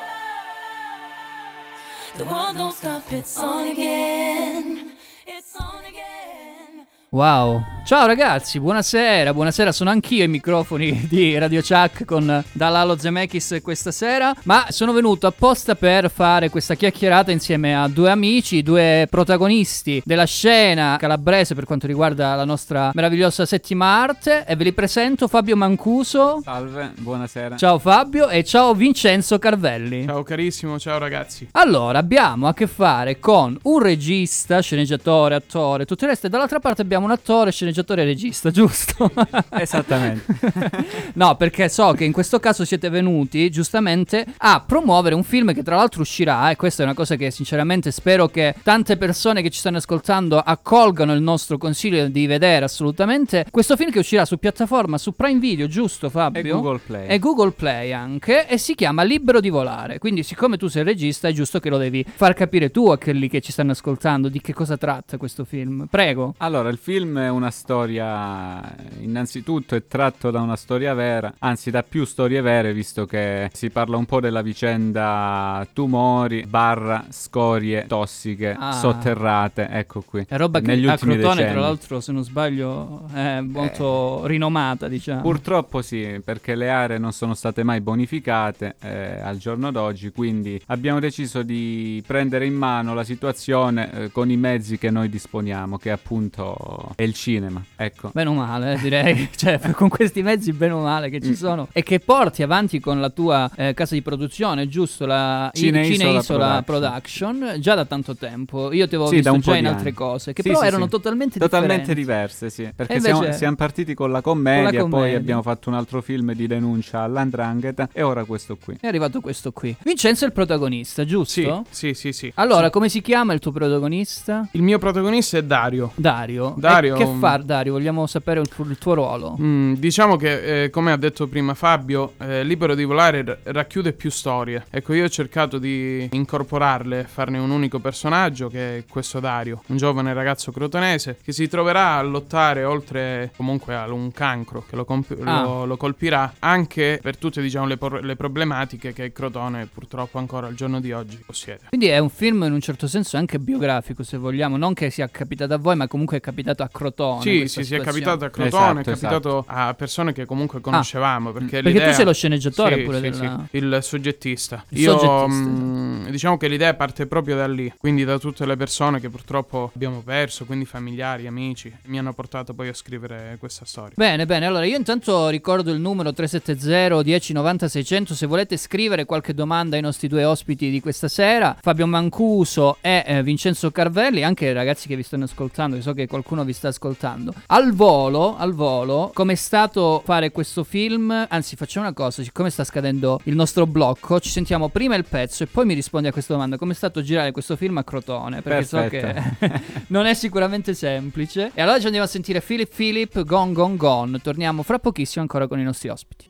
The world don't stop. It's on again. It's on again. Wow. Ciao ragazzi, buonasera, buonasera, sono anch'io ai microfoni di Radio Chuck con Dalalo Zemeckis questa sera, ma sono venuto apposta per fare questa chiacchierata insieme a due amici, due protagonisti della scena calabrese per quanto riguarda la nostra meravigliosa settima arte e ve li presento Fabio Mancuso. Salve, buonasera. Ciao Fabio e ciao Vincenzo Carvelli. Ciao carissimo, ciao ragazzi. Allora, abbiamo a che fare con un regista, sceneggiatore, attore, tutto il resto, e dall'altra parte abbiamo un attore, sceneggiatore e regista, giusto? Esattamente. no, perché so che in questo caso siete venuti giustamente a promuovere un film che tra l'altro uscirà, e questa è una cosa che sinceramente spero che tante persone che ci stanno ascoltando accolgano il nostro consiglio di vedere assolutamente. Questo film che uscirà su piattaforma, su Prime Video, giusto Fabio? E Google Play. E Google Play anche, e si chiama Libero di volare. Quindi siccome tu sei il regista è giusto che lo devi far capire tu a quelli che ci stanno ascoltando di che cosa tratta questo film. Prego. Allora, il film è una storia, innanzitutto è tratto da una storia vera, anzi da più storie vere, visto che si parla un po' della vicenda tumori, barra, scorie tossiche, Ah. sotterrate, ecco qui. È roba che negli a Crotone, decenni. tra l'altro, se non sbaglio, è molto rinomata, diciamo. Purtroppo sì, perché le aree non sono state mai bonificate eh, al giorno d'oggi, quindi abbiamo deciso di prendere in mano la situazione eh, con i mezzi che noi disponiamo, che appunto è il cinema. Ecco. Bene o male, eh, direi, cioè con questi mezzi bene o male Mm. che ci sono e che porti avanti con la tua eh, casa di produzione, giusto? La i- Cine Isola Isola Production. Production, già da tanto tempo. Io ti avevo Sì, visto già in di altre anni. cose, che Sì, però sì, erano sì. totalmente, Totalmente differenti. diverse, sì. Perché invece- siamo, siamo partiti con la commedia, Con la poi commedia. abbiamo fatto un altro film di denuncia all'andrangheta e ora questo qui. È arrivato questo qui. Vincenzo è il protagonista, giusto? Sì, sì, sì. Allora, come si chiama il tuo protagonista? Il mio protagonista è Dario. Dario. Dario- E che fa Dario? Vogliamo sapere il tuo, il tuo ruolo. Mm, diciamo che, eh, come ha detto prima Fabio, eh, Libero di volare r- racchiude più storie. Ecco, io ho cercato di incorporarle, farne un unico personaggio che è questo Dario, un giovane ragazzo crotonese che si troverà a lottare oltre comunque a un cancro che lo, comp- Ah. lo- lo colpirà anche per tutte diciamo, le, por- le problematiche che Crotone purtroppo ancora al giorno di oggi possiede. Quindi è un film in un certo senso anche biografico, se vogliamo, non che sia capitato a voi, ma comunque è capitato a Crotone. Sì, sì, sì, è capitato a Crotone, Esatto, è capitato a persone che comunque conoscevamo. perché Ah, perché tu l'idea- sei lo sceneggiatore Sì, pure sì, della- sì, il soggettista. Il Io soggettista, mm, diciamo che l'idea parte proprio da lì, quindi da tutte le persone che purtroppo abbiamo perso, quindi familiari, amici, mi hanno portato poi a scrivere questa storia. Bene, bene, allora io intanto ricordo il numero 370 1090 600 se volete scrivere qualche domanda ai nostri due ospiti di questa sera, Fabio Mancuso e eh, Vincenzo Carvelli, anche i ragazzi che vi stanno ascoltando, che so che qualcuno vi sta ascoltando. Al volo, al volo, com'è stato fare questo film? Anzi, facciamo una cosa, siccome sta scadendo il nostro blocco, ci sentiamo prima il pezzo e poi mi rispondi a questa domanda, com'è stato girare questo film a Crotone? Perché so Perfetto. che non è sicuramente semplice. E allora ci andiamo a sentire Philip Philip, Gone Gone Gone. Torniamo fra pochissimo ancora con i nostri ospiti.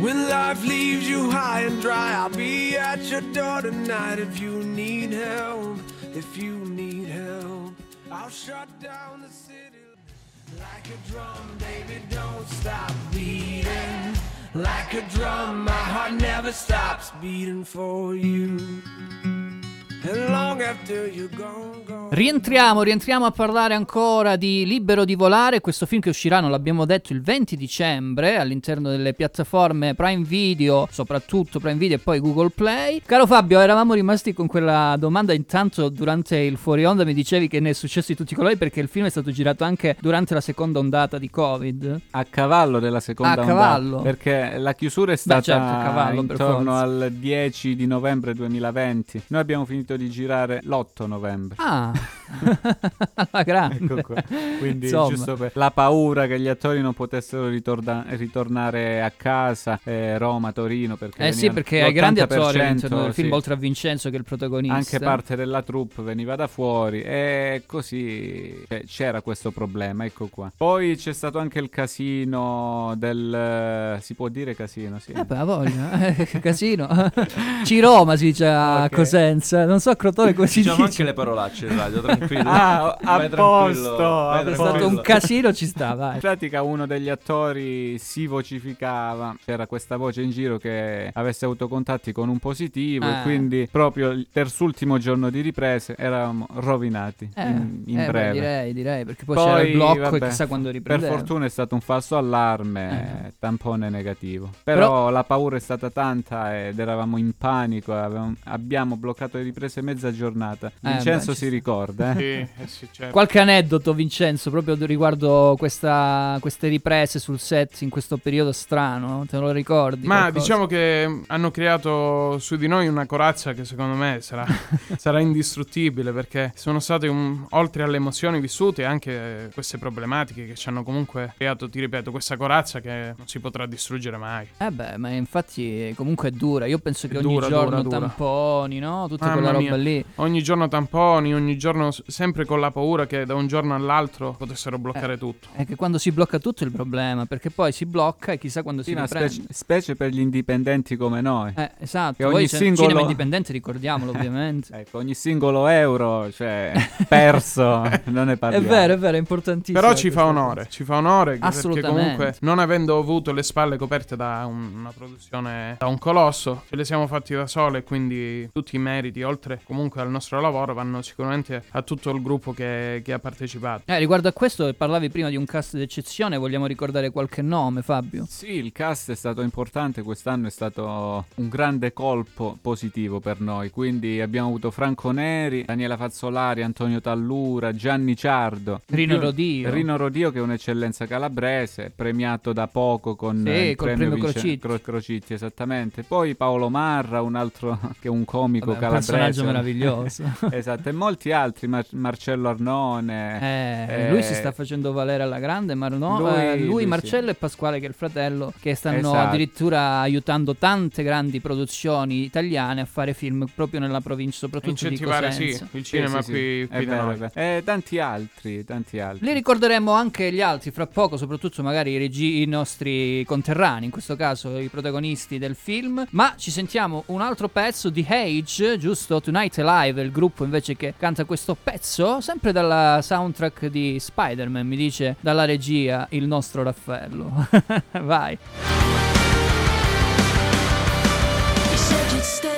When life leaves you high and dry, I'll be at your door tonight if you need help. If you need help, I'll shut down the city like a drum, baby. Don't stop beating like a drum. My heart never stops beating for you. Rientriamo, rientriamo a parlare ancora di Libero di volare, questo film che uscirà, non l'abbiamo detto, il 20 dicembre all'interno delle piattaforme Prime Video, soprattutto Prime Video e poi Google Play. Caro Fabio, eravamo rimasti con quella domanda intanto durante il fuori onda mi dicevi che ne è successo di tutti i colori perché il film è stato girato anche durante la seconda ondata di Covid. A cavallo della seconda A ondata, cavallo. perché la chiusura è stata certo, a cavallo, intorno al 10 di novembre 2020. Noi abbiamo finito di girare l'8 novembre. Ah, alla grande. Ecco qua. Quindi Insomma. giusto per la paura che gli attori non potessero ritorna- ritornare a casa, eh, Roma, Torino, perché Eh sì, perché ai grandi attori l'80%, all'interno del film, sì. oltre a Vincenzo che è il protagonista. Anche parte della troupe veniva da fuori e così cioè, c'era questo problema, ecco qua. Poi c'è stato anche il casino del... si può dire casino, sì. Eh beh, eh, che casino. Ciroma si dice a Ok. Cosenza, non so a Crotone come si Diciamo dice. anche le parolacce in radio, tranquillo. Ah, a posto, È stato un casino, ci sta, vai. In pratica uno degli attori si vocificava, c'era questa voce in giro che avesse avuto contatti con un positivo Ah. e quindi proprio il terzultimo giorno di riprese eravamo rovinati Eh, in, in eh, breve. direi, direi, perché poi, c'era il blocco e chissà quando Per riprendeva. fortuna è stato un falso allarme, Eh. tampone negativo. Però, Però- la paura è stata tanta ed eravamo in panico, avevamo- abbiamo bloccato le riprese mezza giornata. Eh, Vincenzo beh, si ricorda, eh? Sì, eh sì, certo. Qualche aneddoto, Vincenzo, proprio riguardo questa- queste riprese sul set in questo periodo strano? Te lo ricordi? Ma qualcosa? diciamo che mm, hanno creato su di noi una corazza che secondo me sarà, sarà indistruttibile perché sono state un- oltre alle emozioni vissute anche queste problematiche che ci hanno comunque creato, ti ripeto, questa corazza che non si potrà distruggere mai. Eh beh, ma infatti comunque è dura. Io penso che È ogni dura, giorno dura, dura. tamponi, no? Tutta Mamma quella roba lì. Ogni giorno tamponi, ogni giorno sempre con la paura che da un giorno all'altro potessero bloccare tutto. È che quando si blocca tutto è il problema, perché poi si blocca e chissà quando Sì, si riprende. specie, specie per gli indipendenti come noi. Eh, esatto. Che ogni singolo... cinema indipendente, ricordiamolo ovviamente. Ecco, ogni singolo euro, cioè, perso, non ne è parliamo. vero, è vero, è importantissimo. Però ci fa onore, cosa. ci fa onore perché comunque non avendo avuto le spalle coperte da un- una produzione, da un colosso, ce le siamo fatti da sole e quindi tutti i meriti, oltre comunque al nostro lavoro, vanno sicuramente a tutto il gruppo che, che ha partecipato. Eh, riguardo a questo, parlavi prima di un cast d'eccezione, vogliamo ricordare qualche nome, Fabio? Sì, il cast è stato importante, quest'anno è stato un grande colpo positivo per noi, quindi abbiamo avuto Franco Neri, Daniela Fazzolari, Antonio Tallura, Gianni Ciardo, Rino Rodio. Rino Rodio che è un'eccellenza calabrese, premiato da poco con Sì, il col premio premio Vince- Crocitti. Cro- Crocitti, esattamente. Poi Paolo Marra, un altro che è un comico Vabbè, un calabrese. Personaggio meraviglioso. esatto, e molti altri, Mar- Marcello Arnone. Eh, eh, lui si sta facendo valere alla grande, ma no, lui- eh, lui, lui sì. Marcello e Pasquale che è il fratello, che stanno Esatto. addirittura aiutando tante grandi produzioni italiane a fare film proprio nella provincia, soprattutto di Incentivare sì, Cosenza. il cinema Sì, sì, qui, sì. qui da noi. E tanti altri, tanti altri. Li ricorderemo anche gli altri fra poco, soprattutto magari i, regi- i nostri conterranei, in questo caso i protagonisti del film. Ma ci sentiamo un altro pezzo di Age, giusto? Tonight Alive, il gruppo invece che canta questo pezzo, sempre dalla soundtrack di Spider-Man, mi dice dalla regia il nostro Raffaello. Vai. You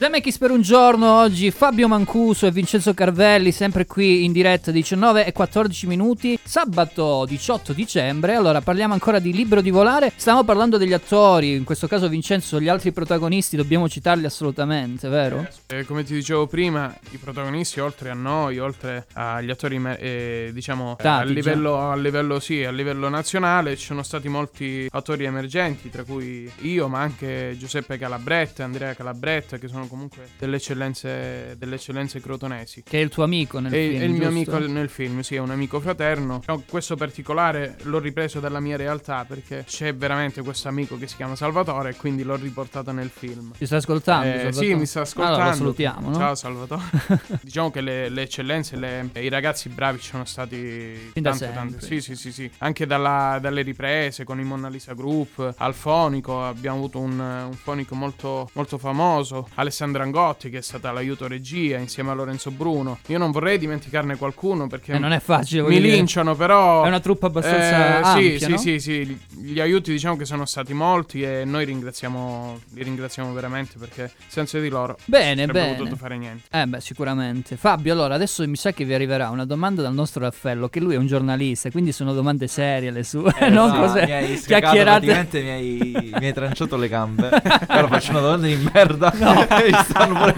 Zemeckis per un giorno oggi, Fabio Mancuso e Vincenzo Carvelli, sempre qui in diretta 19 e 14 minuti, sabato 18 dicembre. Allora parliamo ancora di Libero di volare. Stiamo parlando degli attori, in questo caso Vincenzo, gli altri protagonisti dobbiamo citarli assolutamente, vero? Eh, come ti dicevo prima, i protagonisti, oltre a noi, oltre agli attori, eh, diciamo, eh, a livello, a livello, sì, a livello nazionale, ci sono stati molti attori emergenti, tra cui io, ma anche Giuseppe Calabretta, Andrea Calabretta, che sono comunque delle eccellenze, delle eccellenze crotonesi. Che è il tuo amico nel È, film. è il mio giusto? amico nel film, sì, è un amico fraterno. No, questo particolare l'ho ripreso dalla mia realtà perché c'è veramente questo amico che si chiama Salvatore e quindi l'ho riportato nel film. Ti sta ascoltando? Eh, Salvatore? sì, mi sta ascoltando. Allora lo salutiamo, no? Ciao Salvatore. diciamo che le, le eccellenze, le- i ragazzi bravi ci sono stati Fin da tante. Sì, sì, sì, sì. Anche dalla- dalle riprese con i Mona Lisa Group, al fonico, abbiamo avuto un, un fonico molto, molto famoso, Alessandra Angotti che è stata l'aiuto regia insieme a Lorenzo Bruno. Io non vorrei dimenticarne qualcuno perché Eh, non è facile, Mi dire. linciano, però È una truppa abbastanza eh, ampia, sì, no? sì, sì, sì, gli aiuti diciamo che sono stati molti e noi ringraziamo li ringraziamo veramente perché senza di loro Bene, non avremmo potuto fare niente. Eh beh, sicuramente. Fabio, allora adesso mi sa che vi arriverà una domanda dal nostro Raffaello, che lui è un giornalista, quindi sono domande serie le sue, Eh, non no, cose mi hai chiacchierate. mi hai, mi hai tranciato le gambe. Ora faccio una domanda di merda. Mi stanno pure-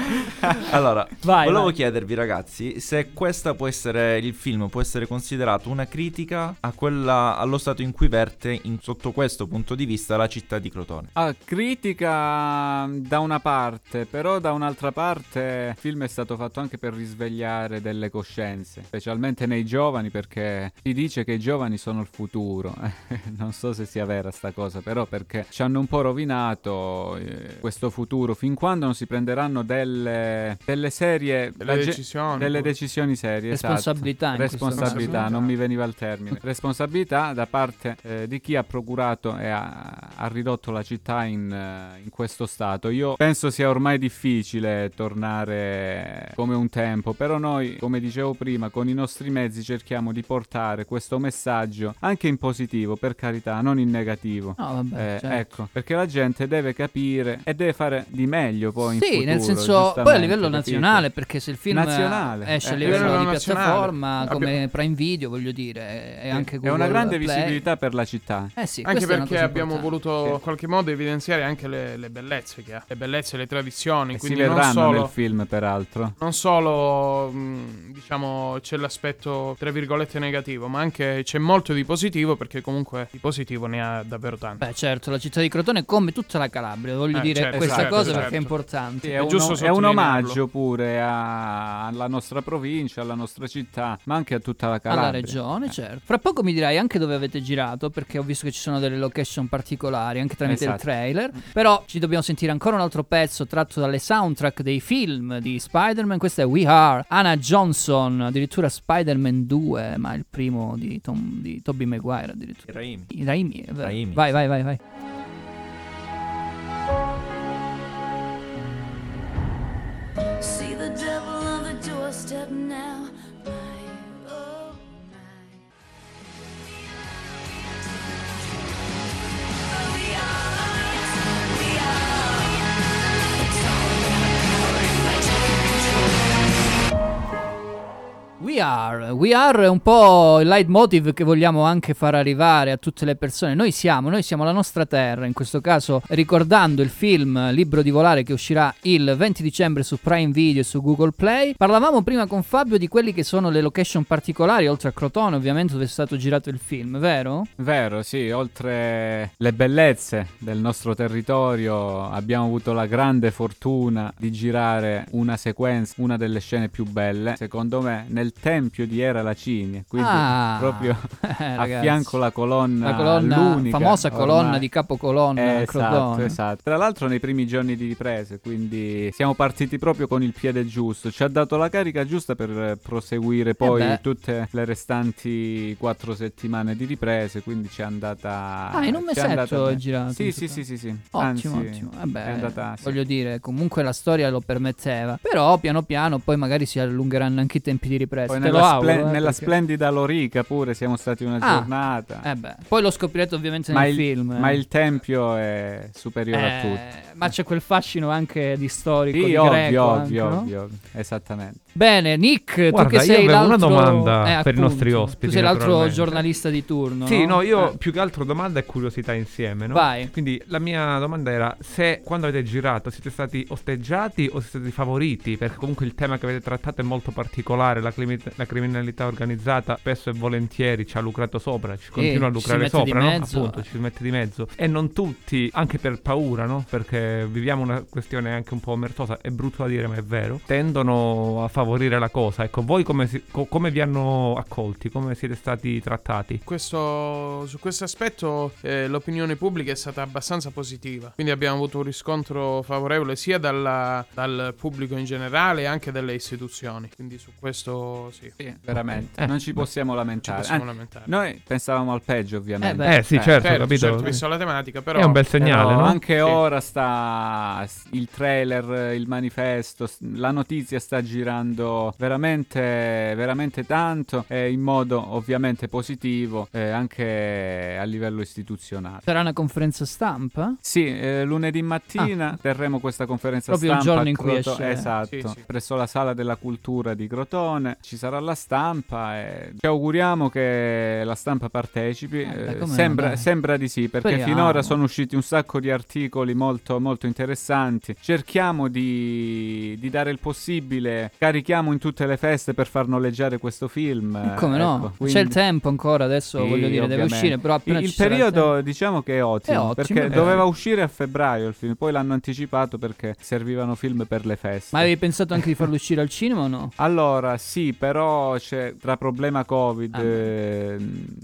Allora, Vai, volevo vai. chiedervi ragazzi se questa può essere il film può essere considerato una critica a quella allo stato in cui verte in- sotto questo punto di vista la città di Crotone. Ah, critica da una parte, però da un'altra parte il film è stato fatto anche per risvegliare delle coscienze, specialmente nei giovani perché si dice che i giovani sono il futuro. non so se sia vera sta cosa, però perché ci hanno un po' rovinato eh, questo futuro fin quando non si prenderanno delle, delle serie Delle ge- decisioni, delle pure. decisioni serie, Responsabilità esatto. responsabilità, non mi veniva il termine. Responsabilità da parte eh, di chi ha procurato e ha, ha ridotto la città in, eh, in questo stato. Io penso sia ormai difficile tornare come un tempo, però noi, come dicevo prima, con i nostri mezzi cerchiamo di portare questo messaggio anche in positivo, per carità, non in negativo. No, vabbè, Eh, certo. Ecco, perché la gente deve capire e deve fare di meglio poi in Sì, futuro. nel senso, poi a livello capito? nazionale, perché se il film Nazionale, esce a eh, livello livello di nazionale. piattaforma come Abbiamo- Prime Video, voglio dire, e anche È Google una grande Play. visibilità per la città. Eh sì, Anche è perché abbiamo importante. voluto in qualche modo evidenziare anche le, le bellezze che ha, le bellezze, le tradizioni. E si quindi non vedranno solo, nel film, peraltro. non solo mh, diciamo c'è l'aspetto tra virgolette negativo, ma anche c'è molto di positivo perché comunque di positivo ne ha davvero tanto. Beh, certo, la città di Crotone come tutta la Calabria, voglio Eh, dire certo, questa certo, cosa certo. perché è importante. Sì, è, un, giusto è un omaggio pure a- alla nostra provincia, alla nostra città, ma anche a tutta la Calabria. Alla regione, certo. Fra poco mi dirai anche dove avete girato, perché ho visto che ci sono delle location particolari, anche tramite Esatto. il trailer. Però ci dobbiamo sentire ancora un altro pezzo tratto dalle soundtrack dei film di Spider-Man. Questo è We Are, Anna Johnson, addirittura Spider-Man 2, ma il primo di, Tom, di Tobey Maguire addirittura. Raimi. Raimi, è vero. Raimi. Vai, vai, vai, vai. Now. We are, we are è un po' il leitmotiv che vogliamo anche far arrivare a tutte le persone. Noi siamo, noi siamo la nostra terra, in questo caso ricordando il film Libro di volare che uscirà il 20 dicembre su Prime Video e su Google Play. Parlavamo prima con Fabio di quelli che sono le location particolari, oltre a Crotone ovviamente dove è stato girato il film, vero? Vero, sì, oltre le bellezze del nostro territorio abbiamo avuto la grande fortuna di girare una sequenza, una delle scene più belle, secondo me, nel tempio di Era Lacinia, quindi Ah, proprio eh, a fianco la colonna, La colonna, l'unica, famosa colonna ormai. di capocolonna Eh, esatto, esatto. Tra l'altro nei primi giorni di riprese, quindi siamo partiti proprio con il piede giusto. Ci ha dato la carica giusta per eh, proseguire poi Eh tutte le restanti quattro settimane di riprese, quindi ci è andata Ah, in un mesetto è girato. Sì, sì, sì, sì, sì. Ottimo, Anzi, ottimo. Vabbè, è andata sì. voglio dire, comunque la storia lo permetteva. Però piano piano poi magari si allungheranno anche i tempi di ripresa. Poi Te nella, lo splen- auguro, eh, nella perché- splendida Lorica pure siamo stati una Ah, giornata. Eh beh, poi lo scoprirete ovviamente ma, nel il, film. eh. ma il tempio è superiore a Eh, tutti. Ma c'è quel fascino anche di storico, Sì, di ovvio, greco ovvio, anche, no? ovvio, esattamente. Bene, Nick, Guarda, tu che io sei avevo una l'altro... domanda Eh, per i nostri ospiti, Tu sei l'altro giornalista di turno, Sì, no, io Eh. più che altro domanda e curiosità insieme, no? Vai. Quindi la mia domanda era se quando avete girato siete stati osteggiati o siete stati favoriti? Perché comunque il tema che avete trattato è molto particolare, la la criminalità organizzata spesso e volentieri ci ha lucrato sopra, ci continua a lucrare sopra, no? mezzo. appunto, ci mette di mezzo. E non tutti, anche per paura, no? Perché viviamo una questione anche un po' omertosa, è brutto da dire ma è vero, tendono a favorire la cosa. Ecco, voi come, si- co- come vi hanno accolti, come siete stati trattati? Questo- su questo aspetto eh, l'opinione pubblica è stata abbastanza positiva, quindi abbiamo avuto un riscontro favorevole sia dalla- dal pubblico in generale e anche dalle istituzioni, quindi su questo sì. Veramente, non ci possiamo lamentare. Ci possiamo Ah, lamentare. Noi pensavamo al peggio, ovviamente. beh. Eh, sì, certo, ho capito. certo, visto la tematica, però È un bel segnale, Però no? Anche Sì. ora sta il trailer, il manifesto, la notizia sta girando veramente, veramente tanto e in modo ovviamente positivo eh, anche a livello istituzionale. Sarà una conferenza stampa? Sì, eh, lunedì mattina terremo questa conferenza Ah. Proprio il stampa giorno in cui Croto- esce- Esatto, Sì, sì. presso la sala della cultura di Crotone. Ci sarà la stampa e ci auguriamo che la stampa partecipi. beh, Eh, come no, sembra, sembra di sì, perché Speriamo. finora sono usciti un sacco di articoli molto, molto interessanti. Cerchiamo di, di dare il possibile, carichiamo in tutte le feste per far noleggiare questo film. eh, Come no? ecco, C'è quindi- il tempo ancora, adesso sì, voglio dire, deve ovviamente. uscire, però appena il, ci il il periodo tempo- diciamo che è ottimo, È ottimo, perché eh. doveva uscire a febbraio il film, poi l'hanno anticipato perché servivano film per le feste. Ma avevi pensato anche di farlo uscire al cinema o no? Allora, sì, però c'è tra problema Covid, eh,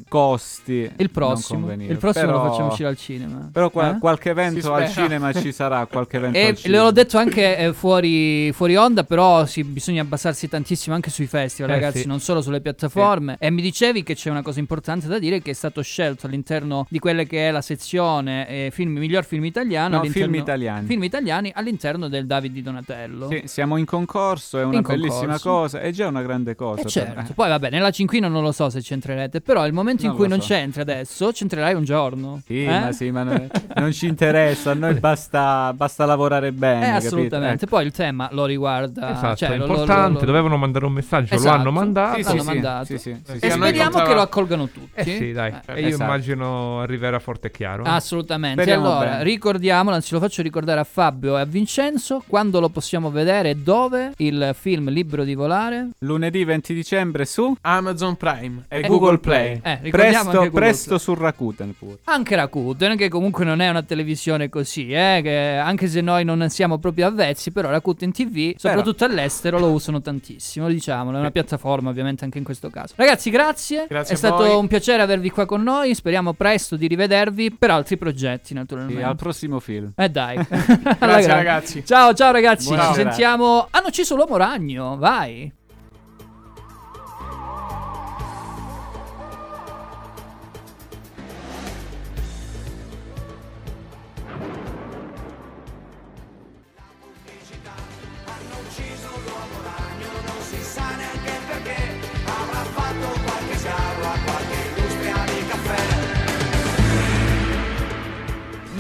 costi. Ah, Il prossimo, il prossimo lo Però- facciamo uscire al cinema. Però qua- Eh? qualche evento al cinema ci sarà, qualche evento E le l'ho detto anche eh, fuori, fuori onda, però sì, bisogna abbassarsi tantissimo anche sui festival, Eh, ragazzi, sì. non solo sulle piattaforme. E mi dicevi che c'è una cosa importante da dire, che è stato scelto all'interno di quelle che è la sezione eh, film, miglior film italiano. No, film italiani. Film italiani all'interno del David di Donatello. Sì, siamo in concorso, è una In bellissima concorso. cosa, è già una grande cosa. Eh certo, poi vabbè, nella cinquina non lo so se c'entrerete, però il momento in Non cui lo non so. c'entri adesso, c'entrerai un giorno. Sì, eh? ma sì, ma non, non ci interessa, a noi basta, basta lavorare bene. Eh, assolutamente. Ecco. Poi il tema lo riguarda. Esatto, cioè, è importante, lo- lo- dovevano mandare un messaggio, Esatto. lo hanno mandato. Sì, sì, mandato. sì, sì, sì, E sì. a noi speriamo contava- che lo accolgano tutti. Eh sì, dai. Eh, e io esatto. immagino arriverà forte e chiaro. eh. Assolutamente. Speriamo allora, bene. ricordiamolo, anzi lo faccio ricordare a Fabio e a Vincenzo quando lo possiamo vedere e dove il film Libero di volare. Lunedì 20 dicembre su Amazon Prime e Google Google Play. Play. Eh, presto presto Play. su Rakuten pure. Anche Rakuten, che comunque non è una televisione così, eh, che anche se noi non siamo proprio avvezzi, però Rakuten TV, soprattutto all'estero, lo usano tantissimo, diciamolo, è una piattaforma ovviamente anche in questo caso. Ragazzi, grazie, Grazie è stato voi. un piacere avervi qua con noi, speriamo presto di rivedervi per altri progetti naturalmente. Sì, al prossimo film. Eh dai. Grazie ragazzi. Ciao ciao ragazzi, Buona ci sentiamo. Hanno ucciso l'uomo ragno, vai.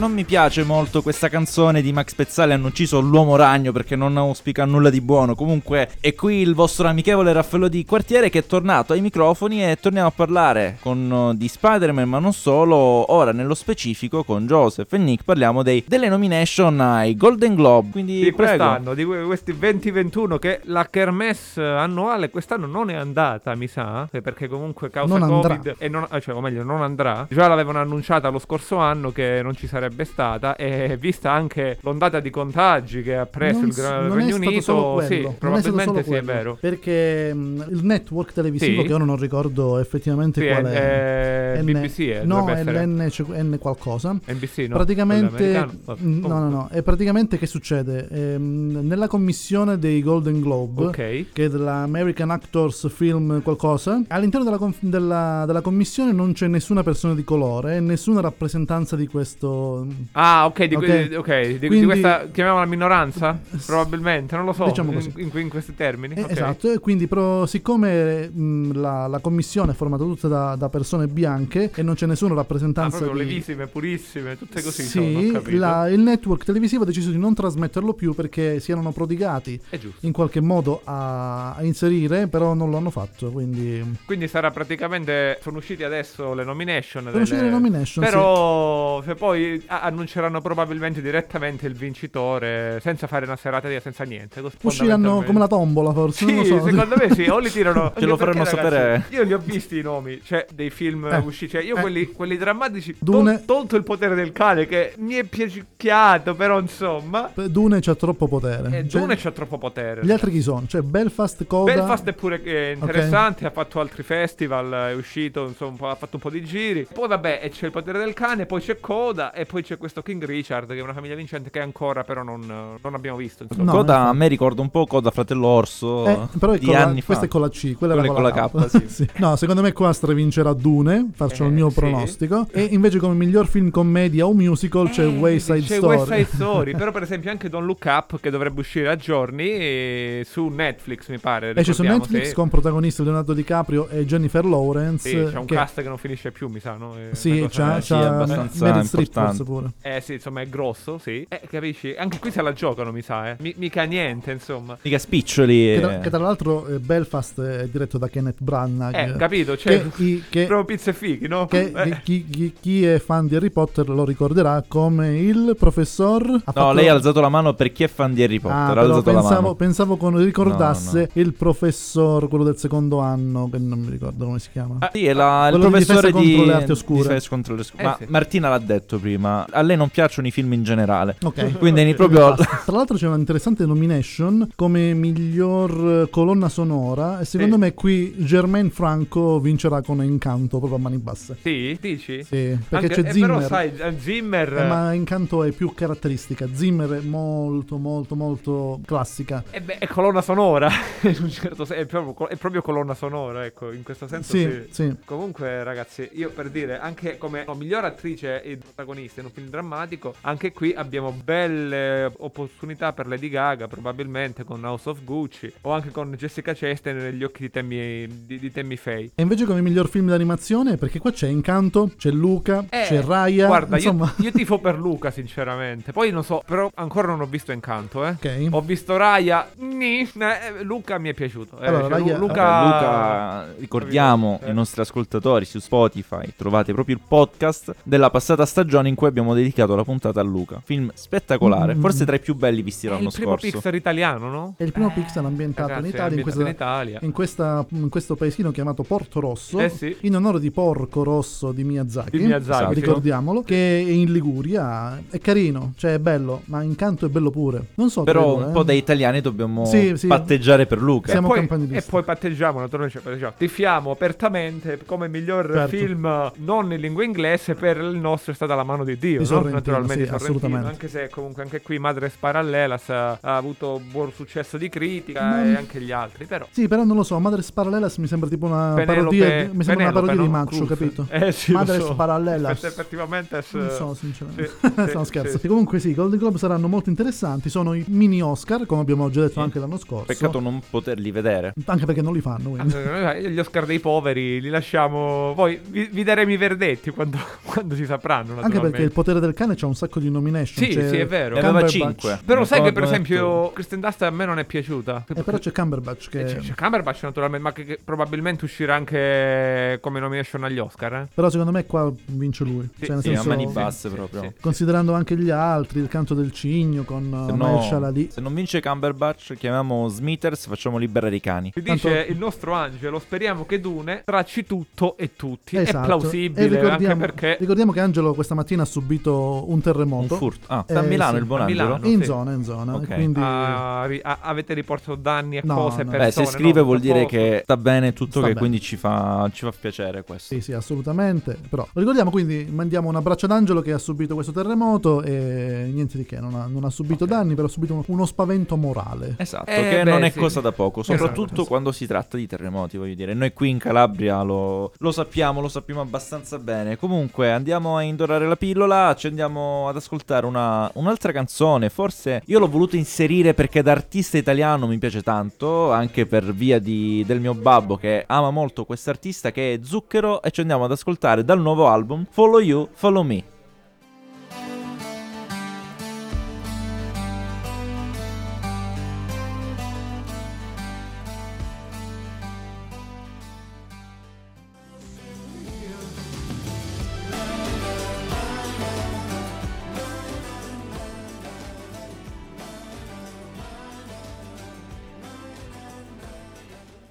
Non mi piace molto questa canzone di Max Pezzali hanno ucciso l'uomo ragno perché non auspica nulla di buono. Comunque è qui il vostro amichevole Raffaello di quartiere che è tornato ai microfoni e torniamo a parlare con, uh, di Spider-Man ma non solo. Ora nello specifico con Joseph e Nick parliamo dei, delle nomination ai Golden Globe. Quindi di prego. quest'anno, di que- questi 2021 che la kermesse annuale quest'anno non è andata, mi sa, eh, perché comunque causa Non andrà. Covid e non, eh, cioè, o meglio, non andrà. Già l'avevano annunciata lo scorso anno che non ci sarebbe stata e vista anche l'ondata di contagi che ha preso Non il s- Gra- non è Regno Unito, sì, non è probabilmente solo sì, è vero. Perché mh, il network televisivo, Sì. che ora non ricordo effettivamente Sì, qual è- è, è N- BBC, eh, no, è l'N N qualcosa. NBC, no? praticamente, Mm, no, no, no. E praticamente che succede? Ehm, nella commissione dei Golden Globe, Ok. che è della American Actors Film qualcosa, all'interno della, della- della commissione non c'è nessuna persona di colore nessuna rappresentanza di questo. Ah, ok, di, que- Ok. ok, di- di Quindi- questa chiamiamola minoranza? Probabilmente, non lo so. Diciamo così. In, in- questi termini. Eh, ok. Esatto, e quindi però siccome mh, la, la commissione è formata tutta da, da persone bianche e non c'è nessuna Ah, rappresentanza proprio di... levissime, purissime, tutte così sono, Sì, capito. la- il network televisivo ha deciso di non trasmetterlo più perché si erano prodigati in qualche modo a, a inserire, però non lo hanno fatto. Quindi Quindi sarà praticamente. Sono uscite adesso le nomination. Sono uscite le nomination, Però se poi annunceranno probabilmente direttamente il vincitore senza fare una serata di senza niente. Usciranno come la tombola, forse. Sì, so. secondo me sì, o li tirano. Ce lo faranno sapere. Io li ho visti i nomi, cioè dei film Eh, usciti. Cioè, io eh. quelli, quelli drammatici, Dune- tol- tolto il potere del cane, che mi è piaciucchiato, però insomma. Dune c'ha troppo potere. E Cioè, Dune c'ha troppo potere. Gli altri chi sono? Cioè Belfast, Coda. Belfast è pure eh, interessante, ha fatto altri festival, è uscito, insomma, ha fatto un po' di giri. Poi vabbè, e c'è il potere del cane, poi c'è Coda e poi c'è questo King Richard, che è una famiglia vincente che ancora però non, non abbiamo visto. Insomma. Coda a me ricorda un po' Coda Fratello Orso Eh, però di la- anni fa. questa è con la C, quella, Quella con la K, sì. Sì. No, secondo me qua stravincerà Dune, faccio il mio sì. pronostico. E invece come miglior film commedia o musical c'è Wayside C'è Story. West Side Story, però per esempio anche Don't Look Up che dovrebbe uscire a giorni e su Netflix mi pare. Esce su ricordiamo, Netflix sì. con protagonisti Leonardo DiCaprio e Jennifer Lawrence. Sì, c'è un che- cast che non finisce più, mi sa, no? È Sì, c'ha, sì, c'ha è abbastanza Meryl Streep pure. Eh sì, insomma è grosso, sì. Eh, capisci? Anche qui se la giocano, mi sa, eh. Mi- mica niente, insomma. Mica spiccioli. Che tra, che tra l'altro eh, Belfast è diretto da Kenneth Branagh. Eh, capito? Cioè, che, i- che- proprio pizza e fighi, no? che- Eh. che chi, chi- chi è fan di Harry Potter lo ricorderà come il professor. ha No, fatto- lei ha alzato la mano per chi è fan di Harry Potter. Ah, ha alzato la pensavo, mano. pensavo con ricordasse No, il professor, quello del secondo anno, che non mi ricordo come si chiama. Ah, sì, è la- il di professore Difesa di, contro le arti di oscure. Difesa contro le. Eh, Ma sì. Martina l'ha detto prima. A lei non piacciono i film in generale. Ok. Quindi è proprio. Tra l'altro c'è una interessante nomination come miglior eh, colonna sonora e secondo Sì. me qui Germaine Franco vincerà con Incanto proprio a mani basse. Sì, dici? Sì, perché Anche- c'è eh, Zimmer. Però sai, eh, Zimmer... Eh, ma Incanto è più caratteristica. Zimmer è molto, molto, molto classica. Eh beh, è colonna sonora, in un certo senso, è proprio, è proprio colonna sonora, ecco, in questo senso Sì, sì. sì. Comunque, ragazzi, io per dire, anche come no, miglior attrice e protagonista in un film drammatico, anche qui abbiamo belle opportunità per Lady Gaga, probabilmente con House of Gucci, o anche con Jessica Chastain negli occhi di Tammy, di, di Tammy Faye. E invece come miglior film d'animazione, perché qua c'è Incanto, c'è Luca, Eh, c'è Raya. Guarda, io- insomma, io, tifo per Luca, sinceramente. Poi non so, però ancora non ho visto Incanto, eh. Ok. Ho visto Raya. Ni, eh, Luca mi è piaciuto. eh. Allora, Cioè, Raya- Luca... Vabbè, Luca, ricordiamo Eh. ai nostri ascoltatori su Spotify, trovate proprio il podcast della passata stagione in cui abbiamo dedicato la puntata a Luca. Film spettacolare, Mm. forse tra i più belli visti È l'anno il primo scorso. Pixar italiano, no? è il primo Pixar ambientato ragazzi, in Italia, in, ambientato questa, in Italia. in questa- in questo paesino chiamato Porto Rosso, Eh sì. in onore di Porco Rosso di Miyazaki. Di Miyazaki, Esatto, ricordiamolo, che è in Liguria. È carino, cioè è bello, ma Incanto è bello pure. Non so, Però credo, un eh. po' da italiani dobbiamo Sì, sì. patteggiare per Luca. Siamo e, poi, campanilisti. e poi patteggiamo, naturalmente, cioè, patteggiamo. tifiamo apertamente come miglior Certo. film non in lingua inglese per il nostro è stata La mano di Dio, Di no? Sorrentino, naturalmente sì, Sorrentino, assolutamente. anche se comunque anche qui Madres Parallelas ha, ha avuto buon successo di critica Ma- e anche gli altri, però Sì, però non lo so, Madres Parallelas mi sembra tipo una Penelope- parodia, mi sembra una Penelope, parodia di no? Maccio, Cruz. capito? Eh sì, lo Madres so. Parallelas. Effett- effettivamente s- Non so, sinceramente. Sì, no, sì, scherzo. sì. Comunque sì, i Golden Globe saranno molto interessanti, sono i mini Oscar, come abbiamo già detto anche l'anno scorso. Peccato non poterli vedere. Anche perché non li fanno, quindi. Eh, Gli Oscar dei poveri li lasciamo. Poi vi, vi daremo i verdetti quando, quando si sapranno. Anche perché il potere del cane c'ha un sacco di nomination. Sì, c'è sì, è vero. Aveva Cumberbatch. 5. Però sai che per esempio Kristen Dust a me non è piaciuta. Eh, però c'è Cumberbatch che... Eh, C'è, c'è Cumberbatch naturalmente, ma che, che probabilmente uscirà anche come nomination agli Oscar. Eh? Però secondo me qua vince lui. Sì, cioè, nel Sì, a senso, mani basse proprio. sì. Considerando anche gli altri, il canto del cigno con Se, uh, no- se non vince Cumberbatch, chiamiamo Smithers, facciamo liberare i cani. Ci dice Tanto- il nostro Angelo, speriamo che Dune tracci tutto e tutti. Esatto. È E plausibile ricordiamo, anche perché... ricordiamo che Angelo questa mattina ha subito un Un terremoto. furto. Ah, sta a Eh, Milano sì. il buon A angelo? Milano. In sì. zona, in zona. Ok. Quindi... Ah, avete riportato danni a No, cose no. persone. Beh, se scrive no? vuol dire Posto. che sta bene tutto, Sta che bene. quindi ci fa, ci fa piacere questo. Sì, sì, assolutamente. Però ricordiamo quindi, mandiamo un abbraccio ad Angelo che ha subito questo terremoto e niente di che, non ha, non ha subito danni, però ha subito uno, uno spavento morale. Esatto, Eh, che beh, non è sì. cosa da poco, soprattutto Esatto. quando si tratta di terremoti, voglio dire. Noi qui in Calabria lo, lo sappiamo, lo sappiamo abbastanza bene. Comunque andiamo a indorare la pillola, ci andiamo ad ascoltare una- un'altra canzone. Forse io l'ho voluto inserire perché da artista italiano mi piace tanto, anche per via di- del mio babbo che ama molto quest'artista che è Zucchero e ci andiamo ad ascoltare dal nuovo album Follow You, Follow Me.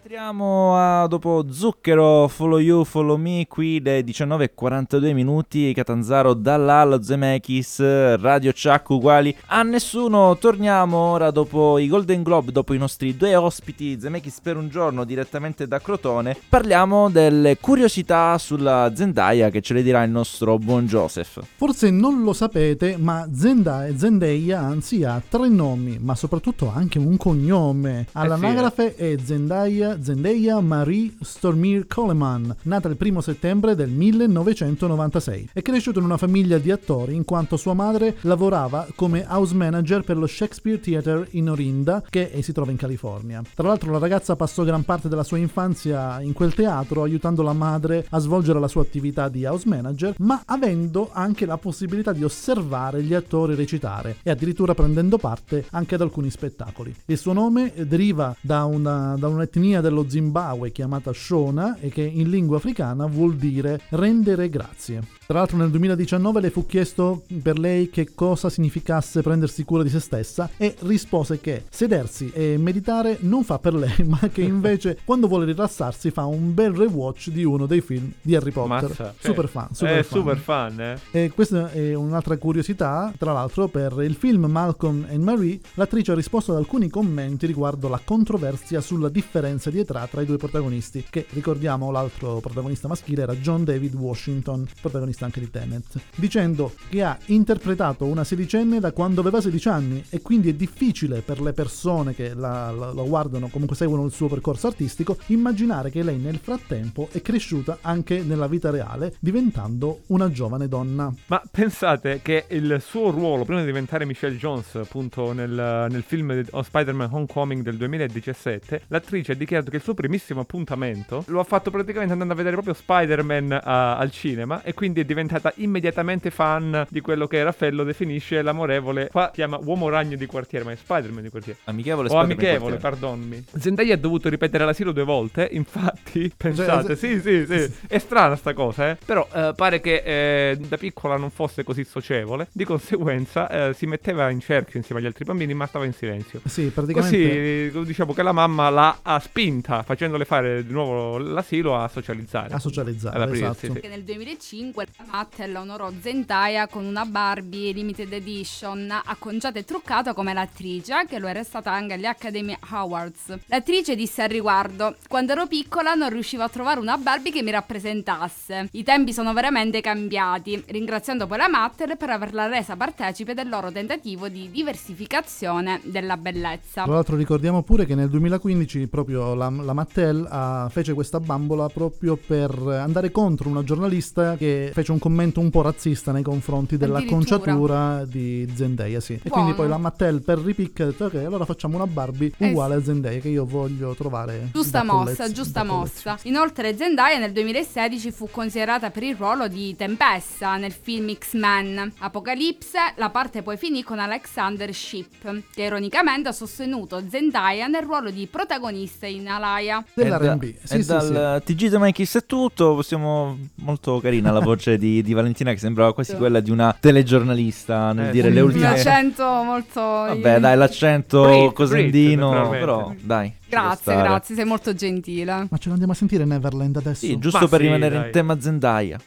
Rientriamo a, dopo Zucchero, Follow You, Follow Me, qui le 19.42 minuti, Catanzaro dalla allo Zemeckis, Radio Chuck uguali a nessuno. Torniamo ora dopo i Golden Globe, dopo i nostri due ospiti Zemeckis per un giorno direttamente da Crotone. Parliamo delle curiosità sulla Zendaya che ce le dirà il nostro buon Joseph. Forse non lo sapete, ma Zendaya, Zendaya anzi ha tre nomi, ma soprattutto anche un cognome. All'anagrafe è Zendaya, Zendaya Marie Stormir Coleman, nata il 1 settembre del 1996. È cresciuta in una famiglia di attori in quanto sua madre lavorava come house manager per lo Shakespeare Theatre in Orinda, che si trova in California. Tra l'altro la ragazza passò gran parte della sua infanzia in quel teatro aiutando la madre a svolgere la sua attività di house manager, ma avendo anche la possibilità di osservare gli attori recitare e addirittura prendendo parte anche ad alcuni spettacoli. Il suo nome deriva da, una, da un'etnia dello Zimbabwe chiamata Shona e che in lingua africana vuol dire rendere grazie. Tra l'altro nel 2019 le fu chiesto per lei che cosa significasse prendersi cura di se stessa e rispose che sedersi e meditare non fa per lei, ma che invece quando vuole rilassarsi fa un bel rewatch di uno dei film di Harry Potter. Mazza, super eh, fan, super eh, fan. super fan, eh. E questa è un'altra curiosità, tra l'altro, per il film Malcolm and Marie, l'attrice ha risposto ad alcuni commenti riguardo la controversia sulla differenza di età tra i due protagonisti, che ricordiamo l'altro protagonista maschile era John David Washington, protagonista anche di Tenet, dicendo che ha interpretato una sedicenne da quando aveva 16 anni e quindi è difficile per le persone che la, la- la guardano, comunque seguono il suo percorso artistico, immaginare che lei nel frattempo è cresciuta anche nella vita reale, diventando una giovane donna. Ma pensate che il suo ruolo, prima di diventare Michelle Jones, appunto nel, nel film di- oh, Spider-Man Homecoming del 2017, l'attrice ha dichiarato che il suo primissimo appuntamento lo ha fatto praticamente andando a vedere proprio Spider-Man a- al cinema e quindi è diventata immediatamente fan di quello che Raffaello definisce l'amorevole, qua chiama uomo ragno di quartiere, ma è Spider-Man di quartiere. Amichevole o amichevole, pardonmi. Zendaya ha dovuto ripetere l'asilo due volte, infatti, pensate, se- sì, sì, sì, è strana sta cosa, eh. Però eh, pare che eh, da piccola non fosse così socievole, di conseguenza eh, si metteva in cerchio insieme agli altri bambini, ma stava in silenzio. Sì, praticamente... Così diciamo che la mamma l'ha ha spinta, facendole fare di nuovo l'asilo a socializzare. A socializzare, esatto. sì. Che nel 2005 la Mattel onorò Zendaya con una Barbie limited edition acconciata e truccata come l'attrice, che lo era stata anche agli Academy Awards. L'attrice disse al riguardo: Quando ero piccola non riuscivo a trovare una Barbie che mi rappresentasse. I tempi sono veramente cambiati, ringraziando poi la Mattel per averla resa partecipe del loro tentativo di diversificazione della bellezza. Tra l'altro ricordiamo pure che nel 2015 proprio la, la Mattel ah, fece questa bambola proprio per andare contro una giornalista che fece un commento un po' razzista nei confronti della Addirittura. conciatura di Zendaya, sì. E Buono. quindi poi la Mattel per ripicca ha detto ok, allora facciamo una Barbie Eh uguale a Zendaya che io voglio trovare Giusta da mossa, giusta da mossa. Inoltre Zendaya nel 2016 fu considerata per il ruolo di Tempesta nel film X-Men. Apocalipse, la parte poi finì con Alexander Shipp, che ironicamente ha sostenuto Zendaya nel ruolo di protagonista in Alaya. Dell'R&B, E sì, sì, dal TG The Mikis è tutto. Possiamo. Molto carina la voce di, di Valentina, che sembrava quasi quella di una telegiornalista nel Eh, dire sì. le ultime. accento molto... Vabbè, dai, l'accento Brit, cosendino. Brit, però, dai. Grazie, grazie, sei molto gentile. Ma ce l'andiamo a sentire Neverland adesso? Sì, giusto Ma per sì, rimanere dai. in tema Zendaya.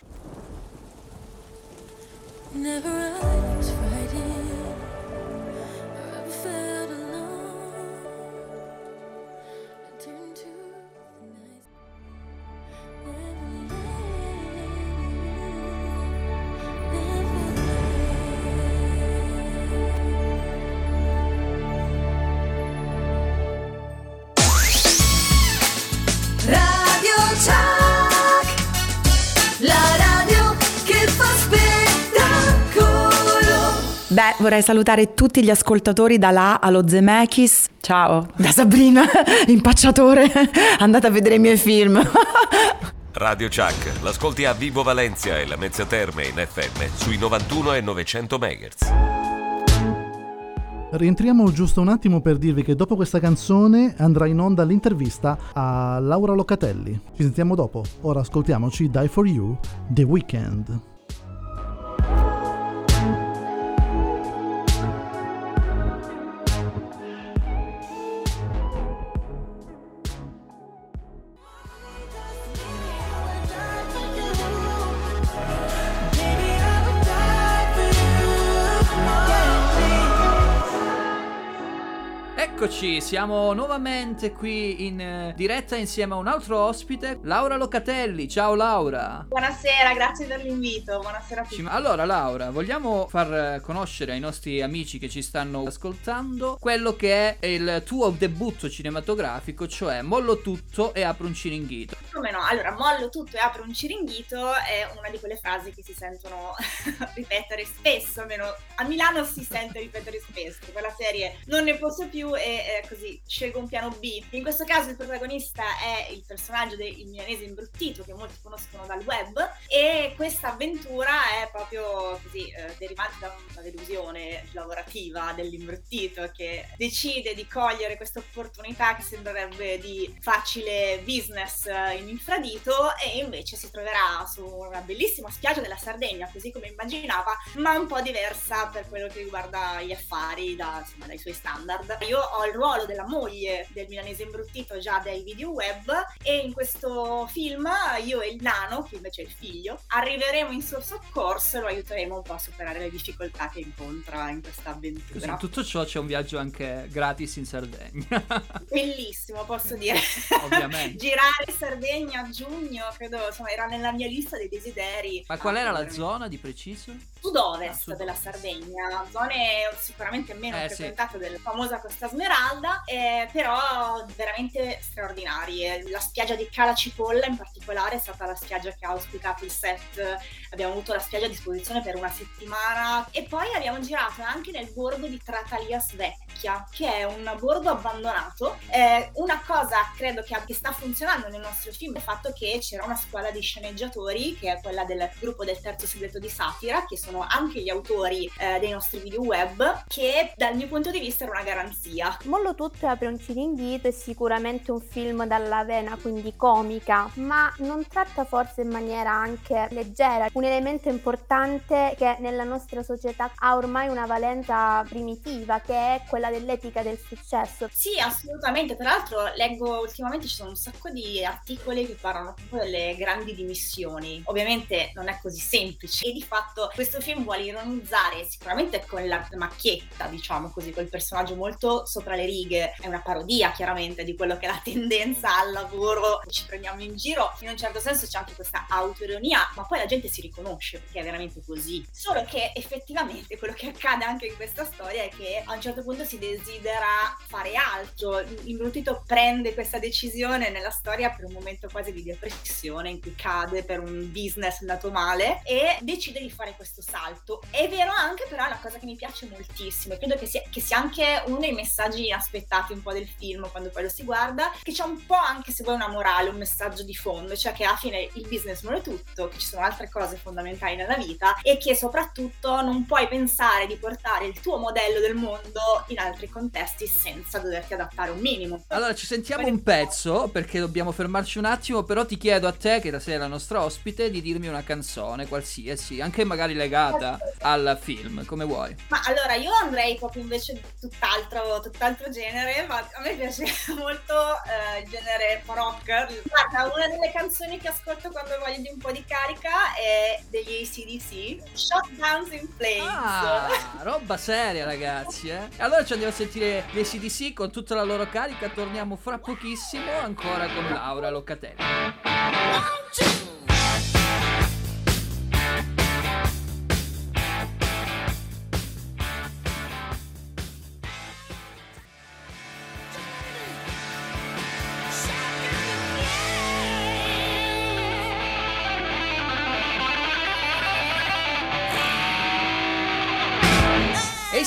Never Beh, vorrei salutare tutti gli ascoltatori da là allo Zemeckis. Ciao, da Sabrina, impacciatore. Andate a vedere i miei film. Radio Chuck, l'ascolti a Vibo Valencia e la Mezzia Terme in FM sui 91 e 900 MHz. Rientriamo giusto un attimo per dirvi che dopo questa canzone andrà in onda l'intervista a Laura Locatelli. Ci sentiamo dopo. Ora ascoltiamoci Die For You, The Weeknd. Eccoci, siamo nuovamente qui in eh, diretta insieme a un altro ospite, Laura Locatelli. Ciao Laura. Buonasera, grazie per l'invito. Buonasera a tutti. Allora Laura, vogliamo far eh, conoscere ai nostri amici che ci stanno ascoltando quello che è il tuo debutto cinematografico, cioè Mollo tutto e apro un ciringhito. Come no? Allora, mollo tutto e apro un ciringhito è una di quelle frasi che si sentono ripetere spesso, almeno a Milano si sente ripetere spesso. Quella serie non ne posso più e eh, così scelgo un piano B. In questo caso il protagonista è il personaggio del il milanese imbruttito che molti conoscono dal web e questa avventura è proprio così eh, derivante da una delusione lavorativa dell'imbruttito che decide di cogliere questa opportunità che sembrerebbe di facile business eh, in infradito e invece si troverà su una bellissima spiaggia della Sardegna così come immaginava ma un po' diversa per quello che riguarda gli affari da, insomma, dai suoi standard. Io ho il ruolo della moglie del milanese imbruttito già dai video web e in questo film io e il nano, che invece è il figlio, arriveremo in suo soccorso e lo aiuteremo un po' a superare le difficoltà che incontra in questa Così avventura. in tutto ciò c'è un viaggio anche gratis in Sardegna. Bellissimo, posso dire. Ovviamente. Girare in Sardegna a giugno, credo, insomma, era nella mia lista dei desideri. Ma qual era la zona di preciso? Sud-ovest della Sardegna, zone sicuramente meno Eh, sì. frequentate della famosa Costa Smeralda, eh, però veramente straordinarie. La spiaggia di Cala Cipolla in particolare è stata la spiaggia che ha ospitato il set, abbiamo avuto la spiaggia a disposizione per una settimana e poi abbiamo girato anche nel borgo di Tratalias Vecchia, che è un borgo abbandonato. Eh, una cosa credo che, che sta funzionando nel nostro film è il fatto che c'era una squadra di sceneggiatori, che è quella del gruppo del terzo segreto di Satira, che sono anche gli autori eh, dei nostri video web, che dal mio punto di vista era una garanzia. Mollo tutto apre un ciringhito è sicuramente un film dalla vena, quindi comica, ma non tratta forse in maniera anche leggera un elemento importante che nella nostra società ha ormai una valenza primitiva, che è quella dell'etica del successo. Sì, assolutamente. Tra l'altro leggo ultimamente ci sono un sacco di articoli che parlano proprio delle grandi dimissioni. Ovviamente non è così semplice e di fatto questo film vuole ironizzare sicuramente con la macchietta, diciamo così, col personaggio molto sopra le righe. È una parodia chiaramente di quello che è la tendenza al lavoro, ci prendiamo in giro. In un certo senso c'è anche questa autoironia, ma poi la gente si riconosce perché è veramente così. Solo che effettivamente quello che accade anche in questa storia è che a un certo punto si desidera fare altro. Imbruttito prende questa decisione nella storia per un momento quasi di depressione in cui cade per un business andato male e decide di fare questo salto. È vero anche però la cosa che mi piace moltissimo, e credo che sia, che sia anche uno dei messaggi inaspettati un po' del film quando poi lo si guarda, che c'è un po' anche se vuoi una morale, un messaggio di fondo, cioè che alla fine il business non è tutto, che ci sono altre cose fondamentali nella vita e che soprattutto non puoi pensare di portare il tuo modello del mondo in altri contesti senza doverti adattare un minimo. Allora ci sentiamo un pezzo perché dobbiamo fermarci un attimo, però ti chiedo a te che sei la nostra ospite di dirmi una canzone qualsiasi, anche magari legata al film, come vuoi. Ma allora io andrei proprio invece tutt'altro, tutt'altro genere, ma a me piace molto eh, il genere rock. Guarda, una delle canzoni che ascolto quando voglio di un po' di carica è degli ACDC, Shutdowns in Flames. Ah, roba seria ragazzi, eh. E allora ci andiamo a sentire gli ACDC con tutta la loro carica, torniamo fra pochissimo ancora con Laura Locatelli.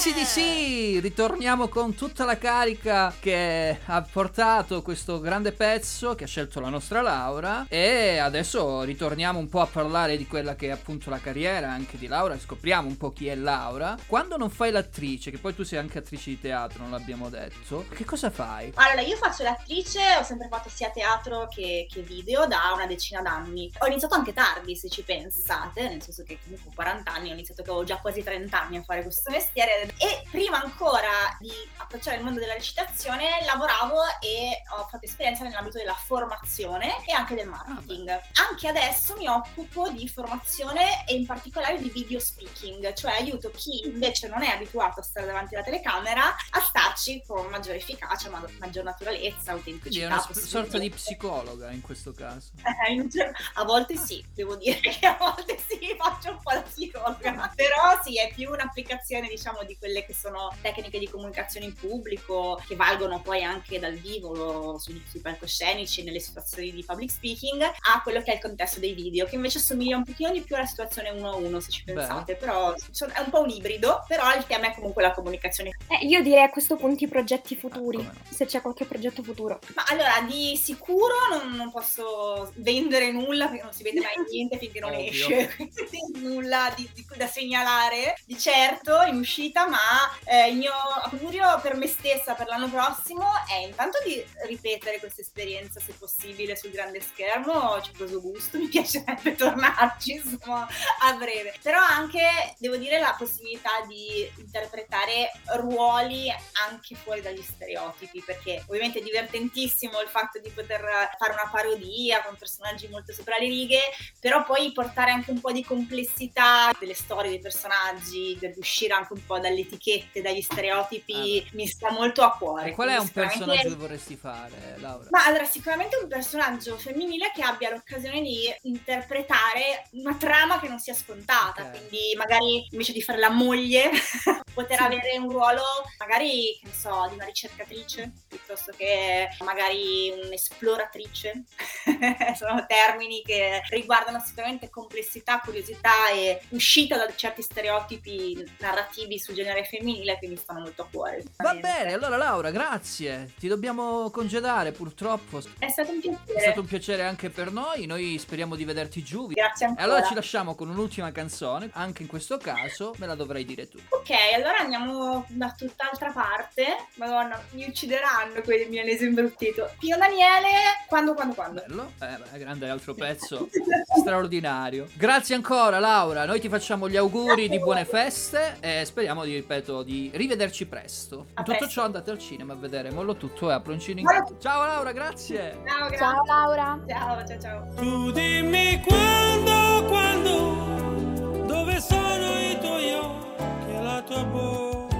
ACDC, ritorniamo con tutta la carica che ha portato questo grande pezzo che ha scelto la nostra Laura e adesso ritorniamo un po' a parlare di quella che è appunto la carriera anche di Laura, scopriamo un po' chi è Laura. Quando non fai l'attrice, che poi tu sei anche attrice di teatro, non l'abbiamo detto, che cosa fai? Allora, io faccio l'attrice, ho sempre fatto sia teatro che, che video da una decina d'anni. Ho iniziato anche tardi, se ci pensate, nel senso che comunque ho 40 anni, ho iniziato che avevo già quasi 30 anni a fare questo mestiere. E prima ancora di approcciare il mondo della recitazione lavoravo e ho fatto esperienza nell'ambito della formazione e anche del marketing. Anche adesso mi occupo di formazione e in particolare di video speaking, cioè aiuto chi invece non è abituato a stare davanti alla telecamera a starci con maggiore efficacia, ma- maggior naturalezza, Quindi è autenticità. una sp- sorta di psicologa in questo caso. Eh, A volte sì, devo dire che a volte sì, faccio un po' da psicologa. Però sì, è più un'applicazione, diciamo, di quelle che sono tecniche di comunicazione in pubblico, che valgono poi anche dal vivo, sui, sui palcoscenici, nelle situazioni di public speaking, a quello che è il contesto dei video, che invece assomiglia un pochino di più alla situazione uno a uno, se ci Beh. pensate. Però so- è un po' un ibrido, però il tema è comunque la comunicazione. Eh, io direi a questo punto i progetti futuri, se c'è qualche progetto futuro. Ma allora, di sicuro non, non posso vendere nulla perché non si vede mai niente finché non Ovvio. esce, quindi nulla di, di- da segnalare di certo in uscita, ma eh, il mio augurio per me stessa per l'anno prossimo è intanto di ripetere questa esperienza se possibile sul grande schermo, ci ho preso gusto, mi piacerebbe tornarci insomma a breve, però anche devo dire la possibilità di interpretare ruoli anche fuori dagli stereotipi, perché ovviamente è divertentissimo il fatto di poter fare una parodia con personaggi molto sopra le righe, però poi portare anche un po' di complessità delle storie dei personaggi, per uscire anche un po' dalle etichette, dagli stereotipi, mi sta molto a cuore. E qual è un sicuramente- personaggio che vorresti fare, Laura? ma allora, sicuramente un personaggio femminile che abbia l'occasione di interpretare una trama che non sia scontata. Quindi, magari invece di fare la moglie, poter avere un ruolo, magari, che ne so, di una ricercatrice piuttosto che magari un'esploratrice. Sono termini che riguardano sicuramente complessità, curiosità e uscita da certi stereotipi narrativi sul genere femminile che mi stanno molto a cuore. Va bene, allora Laura, grazie. Ti dobbiamo congedare purtroppo. È stato un piacere. È stato un piacere anche per noi, noi speriamo di vederti giù. Grazie E ancora. allora ci lasciamo con un'ultima canzone, anche in questo caso me la dovrai dire tu. Ok, allora andiamo da tutt'altra parte. Madonna, mi uccideranno quelli milanesi imbruttito. Pio Daniele, quando, quando, quando? Bello, eh, grande altro pezzo straordinario. Grazie ancora Laura, noi ti facciamo gli auguri di buone feste e speriamo di, ripeto, di rivederci presto. In tutto ciò andate al cinema a vedere Mollo tutto e apro un cino in gatto. Ciao Laura, grazie. Ciao, grazie. Ciao Laura. Ciao, ciao, ciao. Tu dimmi quando, quando, dove sono i tuoi occhi e la tua bocca,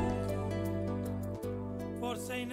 forse in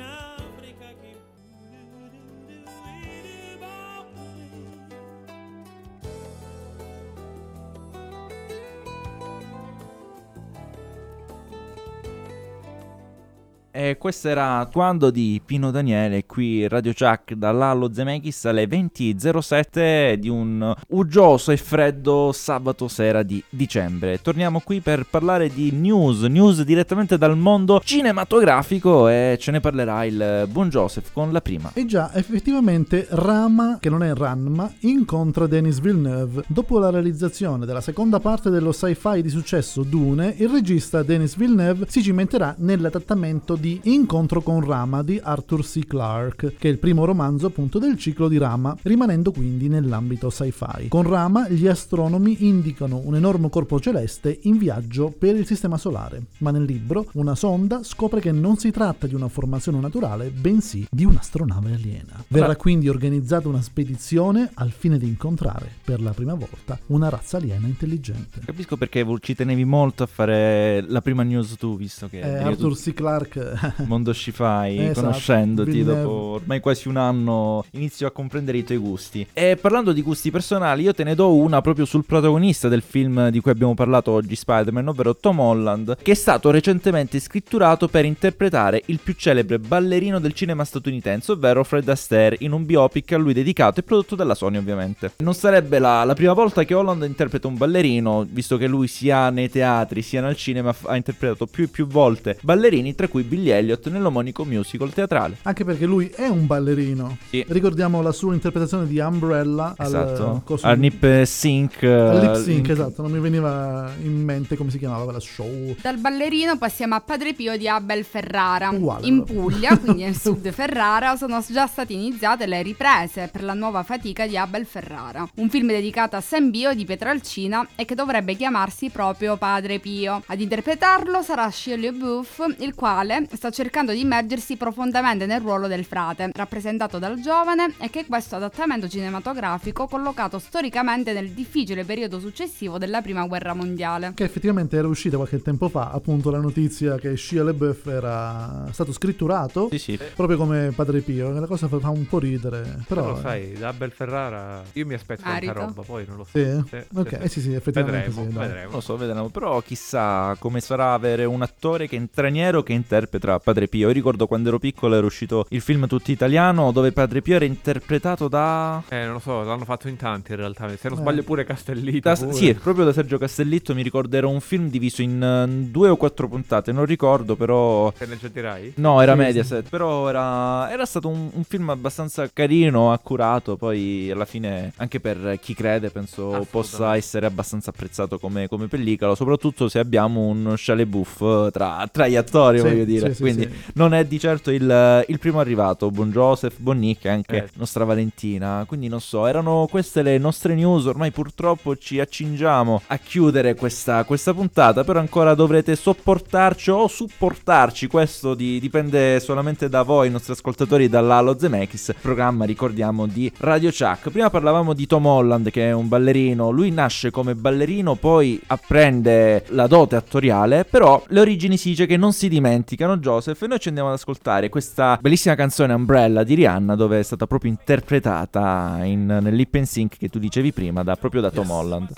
E questo era Quando di Pino Daniele qui Radio Chuck dall'Allo Zemeckis alle 20.07 di un uggioso e freddo sabato sera di dicembre. Torniamo qui per parlare di news, news direttamente dal mondo cinematografico e ce ne parlerà il buon Joseph con la prima. E già, effettivamente Rama, che non è Ranma, incontra Denis Villeneuve. Dopo la realizzazione della seconda parte dello sci-fi di successo Dune, il regista Denis Villeneuve si cimenterà nell'adattamento di Incontro con Rama di Arthur C. Clarke, che è il primo romanzo appunto del ciclo di Rama, rimanendo quindi nell'ambito sci-fi. Con Rama gli astronomi indicano un enorme corpo celeste in viaggio per il sistema solare, ma nel libro una sonda scopre che non si tratta di una formazione naturale, bensì di un'astronave aliena. Verrà quindi organizzata una spedizione al fine di incontrare per la prima volta una razza aliena intelligente. Capisco perché ci tenevi molto a fare la prima news tu, visto che... Eh, Arthur C. Clarke Mondo Sci-Fi, Esatto, conoscendoti Villeneuve. dopo ormai quasi un anno, inizio a comprendere i tuoi gusti. E parlando di gusti personali, io te ne do una proprio sul protagonista del film di cui abbiamo parlato oggi, Spider-Man, ovvero Tom Holland, che è stato recentemente scritturato per interpretare il più celebre ballerino del cinema statunitense, ovvero Fred Astaire, in un biopic a lui dedicato e prodotto dalla Sony, ovviamente. Non sarebbe la, la prima volta che Holland interpreta un ballerino, visto che lui sia nei teatri sia nel cinema ha interpretato più e più volte ballerini, tra cui Billie Billy Elliot nell'omonico musical teatrale. Anche perché lui è un ballerino. Sì. Ricordiamo la sua interpretazione di Umbrella al Esatto. coso- Al Nip Sync. al eh, lip sync, in- esatto, non mi veniva in mente come si chiamava quella show. Dal ballerino passiamo a Padre Pio di Abel Ferrara. Uguale, In proprio. Puglia, quindi nel sud Ferrara, sono già state iniziate le riprese per la nuova fatica di Abel Ferrara. Un film dedicato a San Bio di Pietralcina e che dovrebbe chiamarsi proprio Padre Pio. Ad interpretarlo sarà Shirley Buff, il quale sta cercando di immergersi profondamente nel ruolo del frate, rappresentato dal giovane, e che questo adattamento cinematografico collocato storicamente nel difficile periodo successivo della prima guerra mondiale. Che effettivamente era uscita qualche tempo fa, appunto, la notizia che Shia LeBeouf era stato scritturato proprio come Padre Pio. che La cosa fa fa un po' ridere. Però, Però lo sai, da Abel Ferrara io mi aspetto tanta Arito? roba, poi non lo so. Sì? Ok, eh sì, sì, effettivamente vedremo, sì, vedremo. Non lo so, vedremo. Però chissà come sarà avere un attore che è straniero che interpreta Padre Pio. Io ricordo quando ero piccolo era uscito il film tutto italiano dove Padre Pio era interpretato da... Eh, non lo so, l'hanno fatto in tanti in realtà. Se non Eh. sbaglio pure Castellito. da- pure. sì, proprio da Sergio Castellitto mi ricordo era un film diviso in eh, due o quattro puntate, non ricordo però... Te ne giocherai? No, era Sì, Mediaset, però era, era stato un, un film abbastanza carino, accurato, poi alla fine anche per chi crede penso possa essere abbastanza apprezzato come, come pellicola, soprattutto se abbiamo un Shale Buff tra, tra gli attori, Sì, voglio dire. Sì, sì, Quindi sì. non è di certo il, il primo arrivato, buon Joseph, buon Nick e anche Eh. nostra Valentina, quindi non so, erano queste le nostre news, ormai purtroppo ci accingiamo a chiudere questa, questa puntata, però ancora dovrete sopportarci o supportarci, questo di- dipende solamente da voi, i nostri ascoltatori, dall'Alo Zemeckis, programma ricordiamo di Radio Chuck. Prima parlavamo di Tom Holland che è un ballerino, lui nasce come ballerino, poi apprende la dote attoriale, però le origini si dice che non si dimenticano Joseph e noi ci andiamo ad ascoltare questa bellissima canzone Umbrella di Rihanna dove è stata proprio interpretata in, nel lip and sync che tu dicevi prima da, proprio da Tom Holland.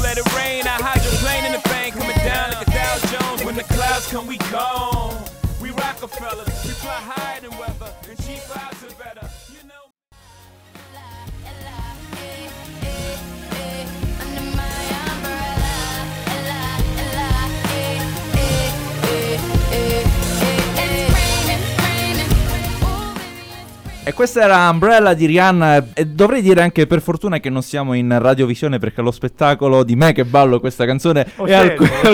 Let it rain, I hydroplane and the thing coming down like a Dow Jones. When the clouds come, we gone. We Rockefellers, we fly higher E questa era Umbrella di Rihanna e dovrei dire anche per fortuna che non siamo in radiovisione perché lo spettacolo di me che ballo questa canzone è al, al costo-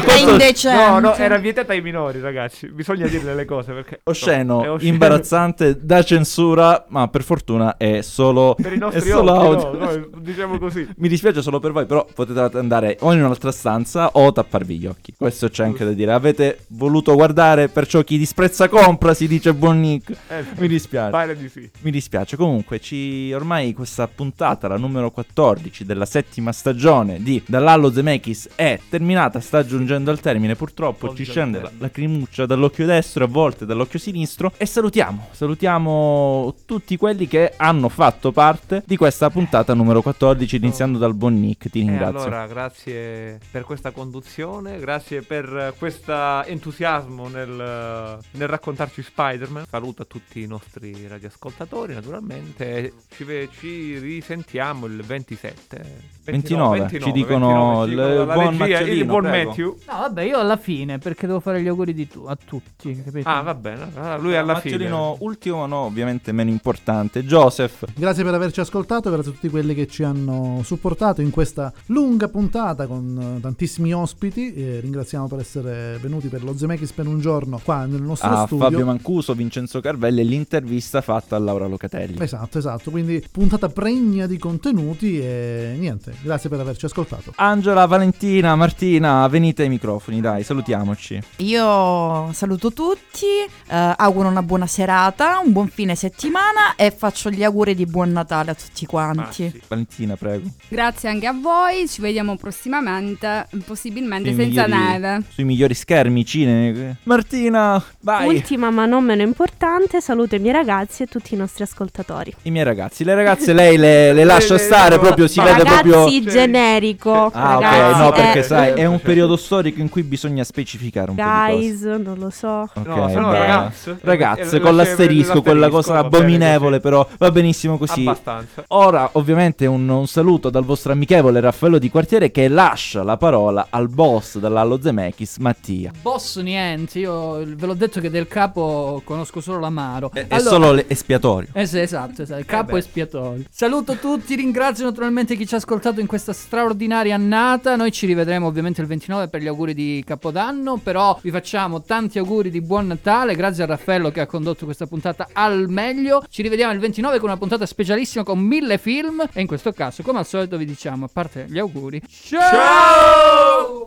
No, no, era vietata ai minori, ragazzi. Bisogna dirle le cose perché. osceno, è osceno. imbarazzante, da censura, ma per fortuna è solo, Per i è nostri solo occhi, audio. no, no, diciamo così. Mi dispiace solo per voi, però potete andare o in un'altra stanza o tapparvi gli occhi. Questo c'è anche da dire. Avete voluto guardare, perciò chi disprezza compra, si dice buon Nick. Eh, Mi dispiace. Pare di sì. Mi dispiace, comunque ci ormai questa puntata, la numero 14 della settima stagione di Dall'Allo Zemeckis è terminata, sta giungendo al termine, purtroppo ci scende la lacrimuccia dall'occhio destro, a volte dall'occhio sinistro. E salutiamo, salutiamo tutti quelli che hanno fatto parte di questa puntata numero 14 iniziando dal buon Nick, ti E ringrazio. allora, grazie per questa conduzione, grazie per questo entusiasmo nel, nel raccontarci Spider-Man. Saluto a tutti i nostri radioascoltatori, naturalmente. Ci, ci risentiamo il 27. 29, ci dicono il dalla buon regia, il Macciolino, buon prego. Matthew. No, vabbè, io alla fine, perché devo fare gli auguri di tu- a tutti, capito? Ah, va bene. allora lui alla Macciolino ultimo, no, ovviamente meno importante, Joseph. Grazie per averci ascoltato, grazie a tutti quelli che ci hanno supportato in questa lunga puntata con eh, tantissimi ospiti. E ringraziamo per essere venuti per lo Zemeckis per un giorno qua nel nostro a studio. Fabio Mancuso, Vincenzo Carvelli e l'intervista fatta a Laura Locatelli. Esatto, esatto. Quindi puntata pregna di contenuti e niente. Grazie per averci ascoltato. Angela, Valentina, Martina, venite ai microfoni, dai, salutiamoci. Io saluto tutti, eh, auguro una buona serata, un buon fine settimana e faccio gli auguri di buon Natale a tutti quanti. Valentina, prego. Grazie anche a voi, ci vediamo prossimamente, possibilmente Sui senza migliori- neve. Sui migliori schermi, cinema. Martina, vai. Ultima ma non meno importante, saluto i miei ragazzi e tutti i nostri ascoltatori. I miei ragazzi, le ragazze lei le, le lascia stare, proprio si ma- vede Ragazzi, proprio... così generico. Ah, ragazzi, ok, no, perché eh. sai, è un periodo storico in cui bisogna specificare un po' di cose. Guys, non lo so. Ok, No, ragazze. Ragazze, Eh, con l'asterisco, quella cosa abominevole, però va benissimo così. Abbastanza. Ora, ovviamente, un, un saluto dal vostro amichevole Raffaello di Quartiere che lascia la parola al boss dell'Allo Zemeckis, Mattia. Boss niente, io ve l'ho detto che del capo conosco solo l'amaro. È, è solo le- espiatorio. Eh sì, esatto, esatto, il capo beh. espiatorio. Saluto tutti, ringrazio naturalmente chi ci ha ascoltato in questa straordinaria annata. Noi ci rivedremo ovviamente il 29 per gli auguri di Capodanno, però vi facciamo tanti auguri di buon Natale, grazie a Raffaello che ha condotto questa puntata al meglio. Ci rivediamo il 29 con una puntata specialissima con mille film e in questo caso, come al solito, vi diciamo, a parte gli auguri, ciao!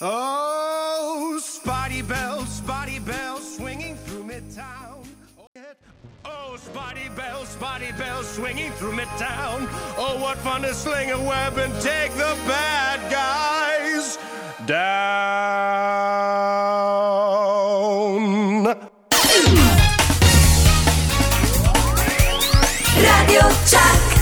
Oh, Spotty Bell, Spotty Bell, swinging through Midtown. Oh, Spotty Bell, Spotty Bell, swinging through Midtown. Oh, what fun to sling a web and take the bad guys down. Radio Chuck.